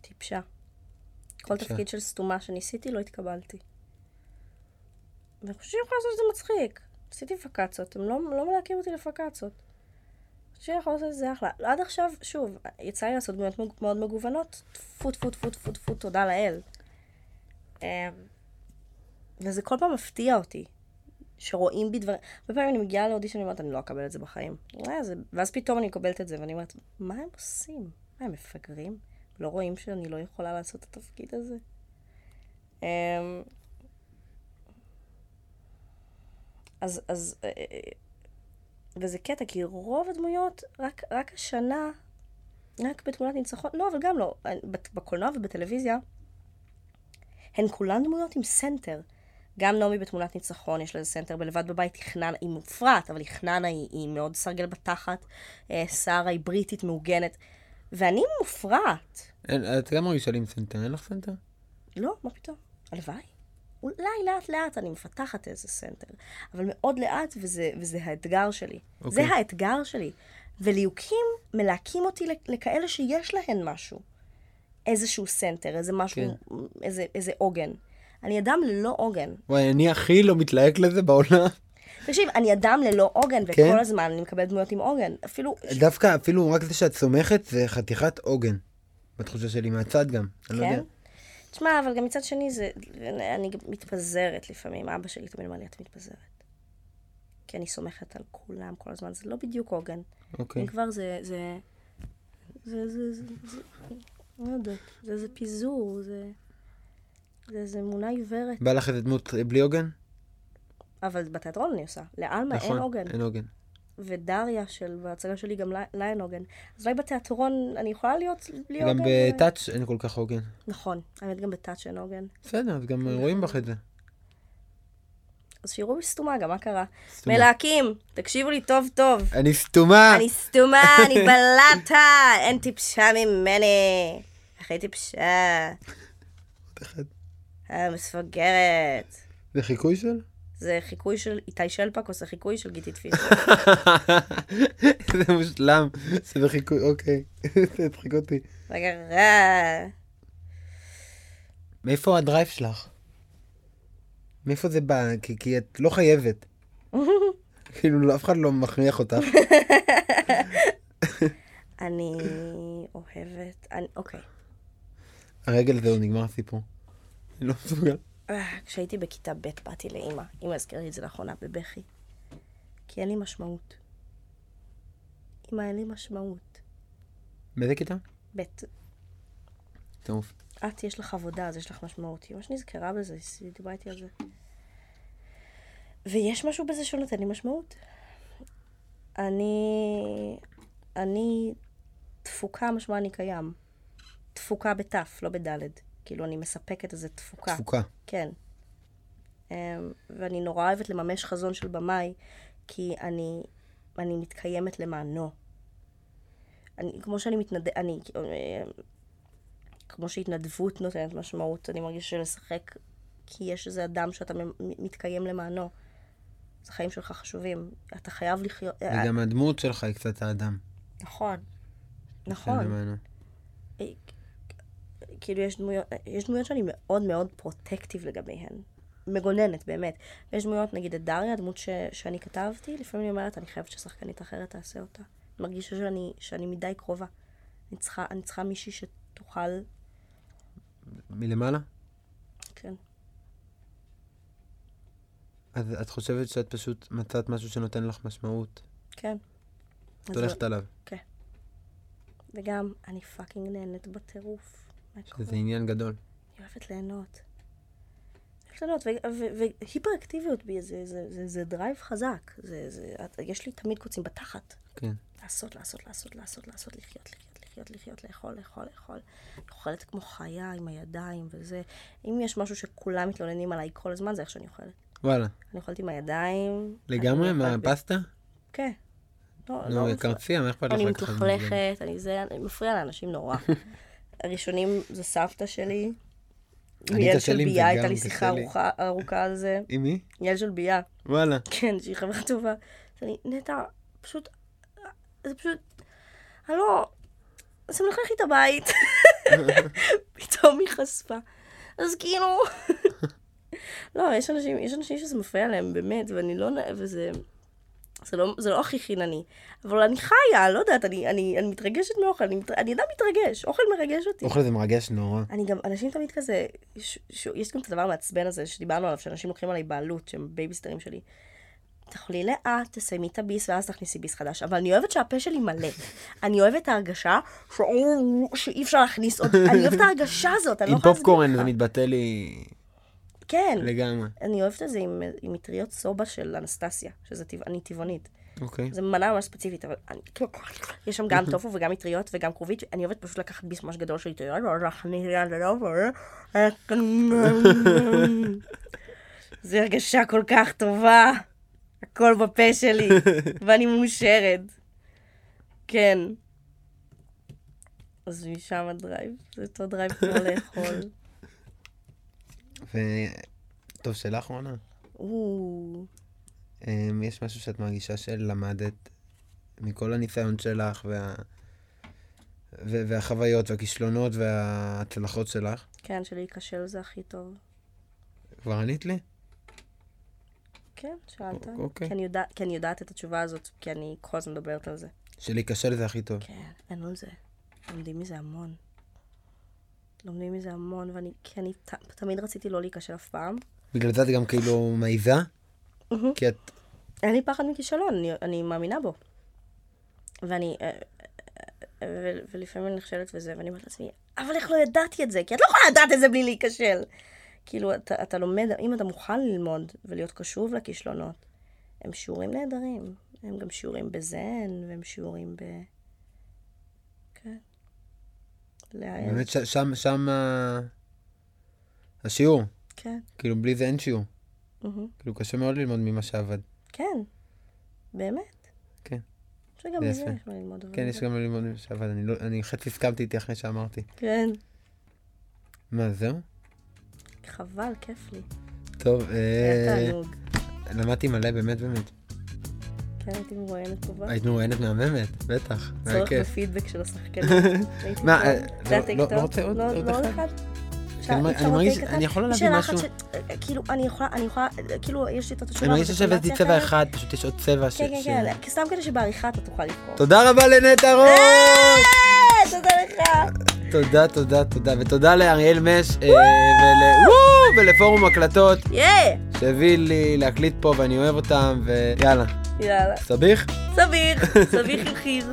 טיפשה. כל. תפקיד של סתומה שניסיתי, לא התקבלתי. ואני חושבת שאני יכולה לעשות את זה מצחיק. עשיתי פקצות, הם לא, לא מלהקים אותי לפקצות. שאני יכולה לעשות את זה אחלה. עד עכשיו, שוב, יצא לי לעשות דמויות מאוד מגוונות, טפו טפו טפו טפו טפו, תודה לאל. אמ, וזה כל פעם מפתיע אותי, שרואים בי דברים. הרבה פעמים אני מגיעה לאודישן, אומרת, אני לא אקבל את זה בחיים. אה. ואז פתאום אני מקבלת את זה, ואני אומרת, מה הם עושים? מה, הם מפגרים? לא רואים שאני לא יכולה לעשות את התפקיד הזה? אמ, אז, אז, אה, אה, וזה קטע, כי רוב הדמויות, רק, רק השנה, רק בתמונת ניצחון, לא, אבל גם לא, בקולנוע ובטלוויזיה, הן כולן דמויות עם center. גם נעמי בתמונת ניצחון, יש לזה center בלבד בבית, היא חננה, היא מופרעת, אבל היא חננה, היא, היא מאוד סרגל בתחת, אה, שרה היא בריטית מעוגנת, ואני מופרעת. את גם מרגישה לי עם center, אין לך center? לא, מה פתאום? הלוואי. אולי לאט לאט אני מפתחת איזה center, אבל מאוד לאט, וזה, וזה האתגר שלי. אוקיי. זה האתגר שלי. וליהוקים מלהקים אותי לכ- לכאלה שיש להן משהו. איזשהו center, איזה משהו, כן. איזה, איזה עוגן. אני אדם ללא עוגן. וואי, אני הכי לא מתלהק לזה בעולם. תקשיב, אני אדם ללא עוגן, וכל כן? הזמן אני מקבלת דמויות עם עוגן. אפילו... דווקא אפילו רק זה שאת סומכת זה חתיכת עוגן. בתחושה שלי, מהצד גם. אני לא כן? יודע. תשמע, אבל גם מצד שני, זה... אני מתפזרת לפעמים. אבא שלי תמיד אומר לי, את מתפזרת. כי אני סומכת על כולם כל הזמן. זה לא בדיוק עוגן. אוקיי. אם כבר זה... זה... זה... זה... זה... זה... לא יודעת. זה איזה פיזור, זה... זה איזה אמונה עיוורת. בא לך איזה דמות בלי עוגן? אבל בתיאטרון אני עושה. לעלמה אין נכון, עוגן. אין עוגן. ודריה של... בהצגה שלי גם לה אין עוגן. אז אולי בתיאטרון אני יכולה להיות בלי עוגן. גם ו- בטאץ' אין כל כך עוגן. נכון. האמת גם בטאץ' אין עוגן. בסדר, אז גם רואים בך את זה. אז שיראו בי סתומה, גם מה קרה? סתומה. מלהקים, תקשיבו לי טוב טוב. אני סתומה! אני סתומה, אני בלטה, אין טיפשה ממני. הכי טיפשה. המספגרת. זה חיקוי של? זה חיקוי של איתי שלפק, או זה חיקוי של גיטית פישר. זה מושלם. זה בחיקוי, אוקיי. זה הצחיק אותי. רגע, רע. מאיפה הדרייב שלך? מאיפה זה בא? כי, כי את לא חייבת. כאילו, אף אחד לא מכריח אותך. אני אוהבת, אני, אוקיי. הרגל זהו, נגמר הסיפור. אני לא מסוגל. אה, כשהייתי בכיתה ב' באתי לאימא, אימא הזכירה לי את זה לאחרונה בבכי. כי אין לי משמעות. אם היה לי משמעות. באיזה כיתה? ב', טירוף. את, יש לך עבודה, אז יש לך משמעות. ממש נזכרה בזה, היא דיברה איתי על זה. ויש משהו בזה שנותן לי משמעות. אני... אני... תפוקה משמע אני קיים. תפוקה בתף, לא בדלת. כאילו, אני מספקת איזו תפוקה. תפוקה. כן. Um, ואני נורא אוהבת לממש חזון של במאי, כי אני, אני מתקיימת למענו. אני, כמו שאני מתנדב... אני... אה, כמו שהתנדבות נותנת משמעות, אני מרגישה שלשחק כי יש איזה אדם שאתה מתקיים למענו. אז החיים שלך חשובים. אתה חייב לחיות... אה, וגם הדמות שלך היא קצת האדם. נכון. נכון. למענו. כאילו, יש דמויות, יש דמויות שאני מאוד מאוד פרוטקטיב לגביהן. מגוננת, באמת. ויש דמויות, נגיד את דריה, הדמות ש, שאני כתבתי, לפעמים אני אומרת, אני חייבת ששחקנית אחרת תעשה אותה. אני מרגישה שאני, שאני מדי קרובה. אני צריכה, אני צריכה מישהי שתוכל... מלמעלה? כן. אז את חושבת שאת פשוט מצאת משהו שנותן לך משמעות? כן. את הולכת עליו. וגם, אני fucking נהנית בטירוף. שזה עניין גדול. אני אוהבת ליהנות. אוהבת ליהנות, והיפר-אקטיביות בי, זה, זה, זה, זה drive חזק. זה, זה, יש לי תמיד קוצים בתחת. כן. לעשות, לעשות, לעשות, לעשות, לעשות, לחיות, לחיות, לחיות, לחיות, לאכול, לאכול, לאכול. אני אוכלת כמו חיה עם הידיים וזה. אם יש משהו שכולם מתלוננים עליי כל הזמן, זה איך שאני אוכלת. וואלה. אני אוכלת עם הידיים. לגמרי? מהפסטה? כן. לא, נו, לא קרצייה, מה אכפת לך? אני? מתלכלכת, אני זה, מפריע לאנשים נורא. הראשונים זה סבתא שלי. אני יעל של ביה, הייתה לי שיחה. ארוכה- ארוכה על זה. עם מי? יעל של ביה, וואלה. כן, שהיא חברה טובה. אז אני, נטע, פשוט, זה פשוט, אני לא, זה מלכלך לי את הבית. פתאום היא חשפה. אז כאילו, לא, יש אנשים, יש אנשים שזה מפריע להם, באמת, ואני לא, וזה, זה לא, זה לא הכי חינני. אבל אני חיה, לא יודעת, אני, אני, אני מתרגשת מאוכל, אני, אני אדם מתרגש, אוכל מרגש אותי. אוכל זה מרגש נורא. אני גם, אנשים תמיד כזה, ש, ש, יש גם את הדבר המעצבן הזה שדיברנו עליו, שאנשים לוקחים עליי בעלות, שהם בייביסיטרים שלי. תאכלי לאט, תסיימי את הביס ואז תכניסי ביס חדש. אבל אני אוהבת שהפה שלי מלא. אני אוהבת את ההרגשה ש... שאי אפשר להכניס עוד... אני אוהבת את ההרגשה הזאת, אני לא עם יכולה להסביר פופקורן זה לך. מתבטא לי כן. לגמרי. אני אוהבת את זה עם, עם מטריות סובה של אנסטסיה, שזה טבע, אני טבעונית. אוקיי. זו מנה ממש ספציפית, אבל אני, יש שם גם טופו וגם מטריות וגם כרובית, אני אוהבת פשוט לקחת ביס ממש גדול של מטריות, לטופו, זו הרגשה כל כך טובה, הכל בפה שלי, ואני מאושרת. כן. אז משם ה drive, זה אותו דרייב כמו לאכול. ו... טוב, שאלה אחרונה. או, אמ, יש משהו שאת מרגישה שלמדת מכל הניסיון שלך וה... ו- והחוויות והכישלונות וההצלחות שלך? כן, שלי זה הכי טוב. כבר ענית לי? כן, שאלת. אוקיי. כי אני, יודע, כי אני יודעת את התשובה הזאת, כי אני כל הזמן מדברת על זה. שלהיכשל זה הכי טוב. כן, אין על זה. לומדים מזה המון. לומדים מזה המון, ואני, כי אני ת, תמיד רציתי לא להיכשל אף פעם. בגלל זה את גם כאילו מעיזה? כי את... אין לי פחד מכישלון, אני, אני מאמינה בו. ואני, אה, אה, אה, ו, ולפעמים אני נכשלת וזה, ואני אומרת לעצמי, אבל איך לא ידעתי את זה? כי את לא יכולה לדעת את זה בלי להיכשל. כאילו, אתה, אתה לומד, אם אתה מוכן ללמוד ולהיות קשוב לכישלונות, הם שיעורים נהדרים. הם גם שיעורים בזן, והם שיעורים ב... כן. להעז. באמת ש- שם, שם ה- השיעור. כן. כאילו בלי זה אין שיעור. מהמם. כאילו קשה מאוד ללמוד ממה שעבד. כן, באמת. כן. שגם זה מזה יפה. יש מה ללמוד. כן, יש גם ללמוד ממה שעבד. אני, לא, אני חצי הסכמתי איתי אחרי שאמרתי. כן, מה, זהו? חבל, כיף לי. טוב, היה אה, תענוג. למדתי מלא, באמת, באמת. כן, הייתי מרואיינת טובה. היית מרואיינת מהממת, בטח. צורך. בפידבק של השחקנים. מה. אה, לא- לא-? לא רוצה עוד- לא- אחד? אני מרגיש- אני אחד? יכול להביא משהו. ש- כאילו, אני יכולה, אני יכולה, כאילו, יש לי את התשובה. אני מרגיש שהבאתי צבע. אחד, פשוט יש עוד צבע ש... כן, כן, כן, כי סתם כדי שבעריכה אתה תוכל לבחור. תודה רבה לנטע רוט! אה, תודה לך. תודה, תודה, תודה. ותודה לאריאל מש אה, ולפורום הקלטות, יא! שהביא לי להקליט פה ואני אוהב אותם, ויאללה. יאללה. סביח? סביח. סביר, סביר חלחיר.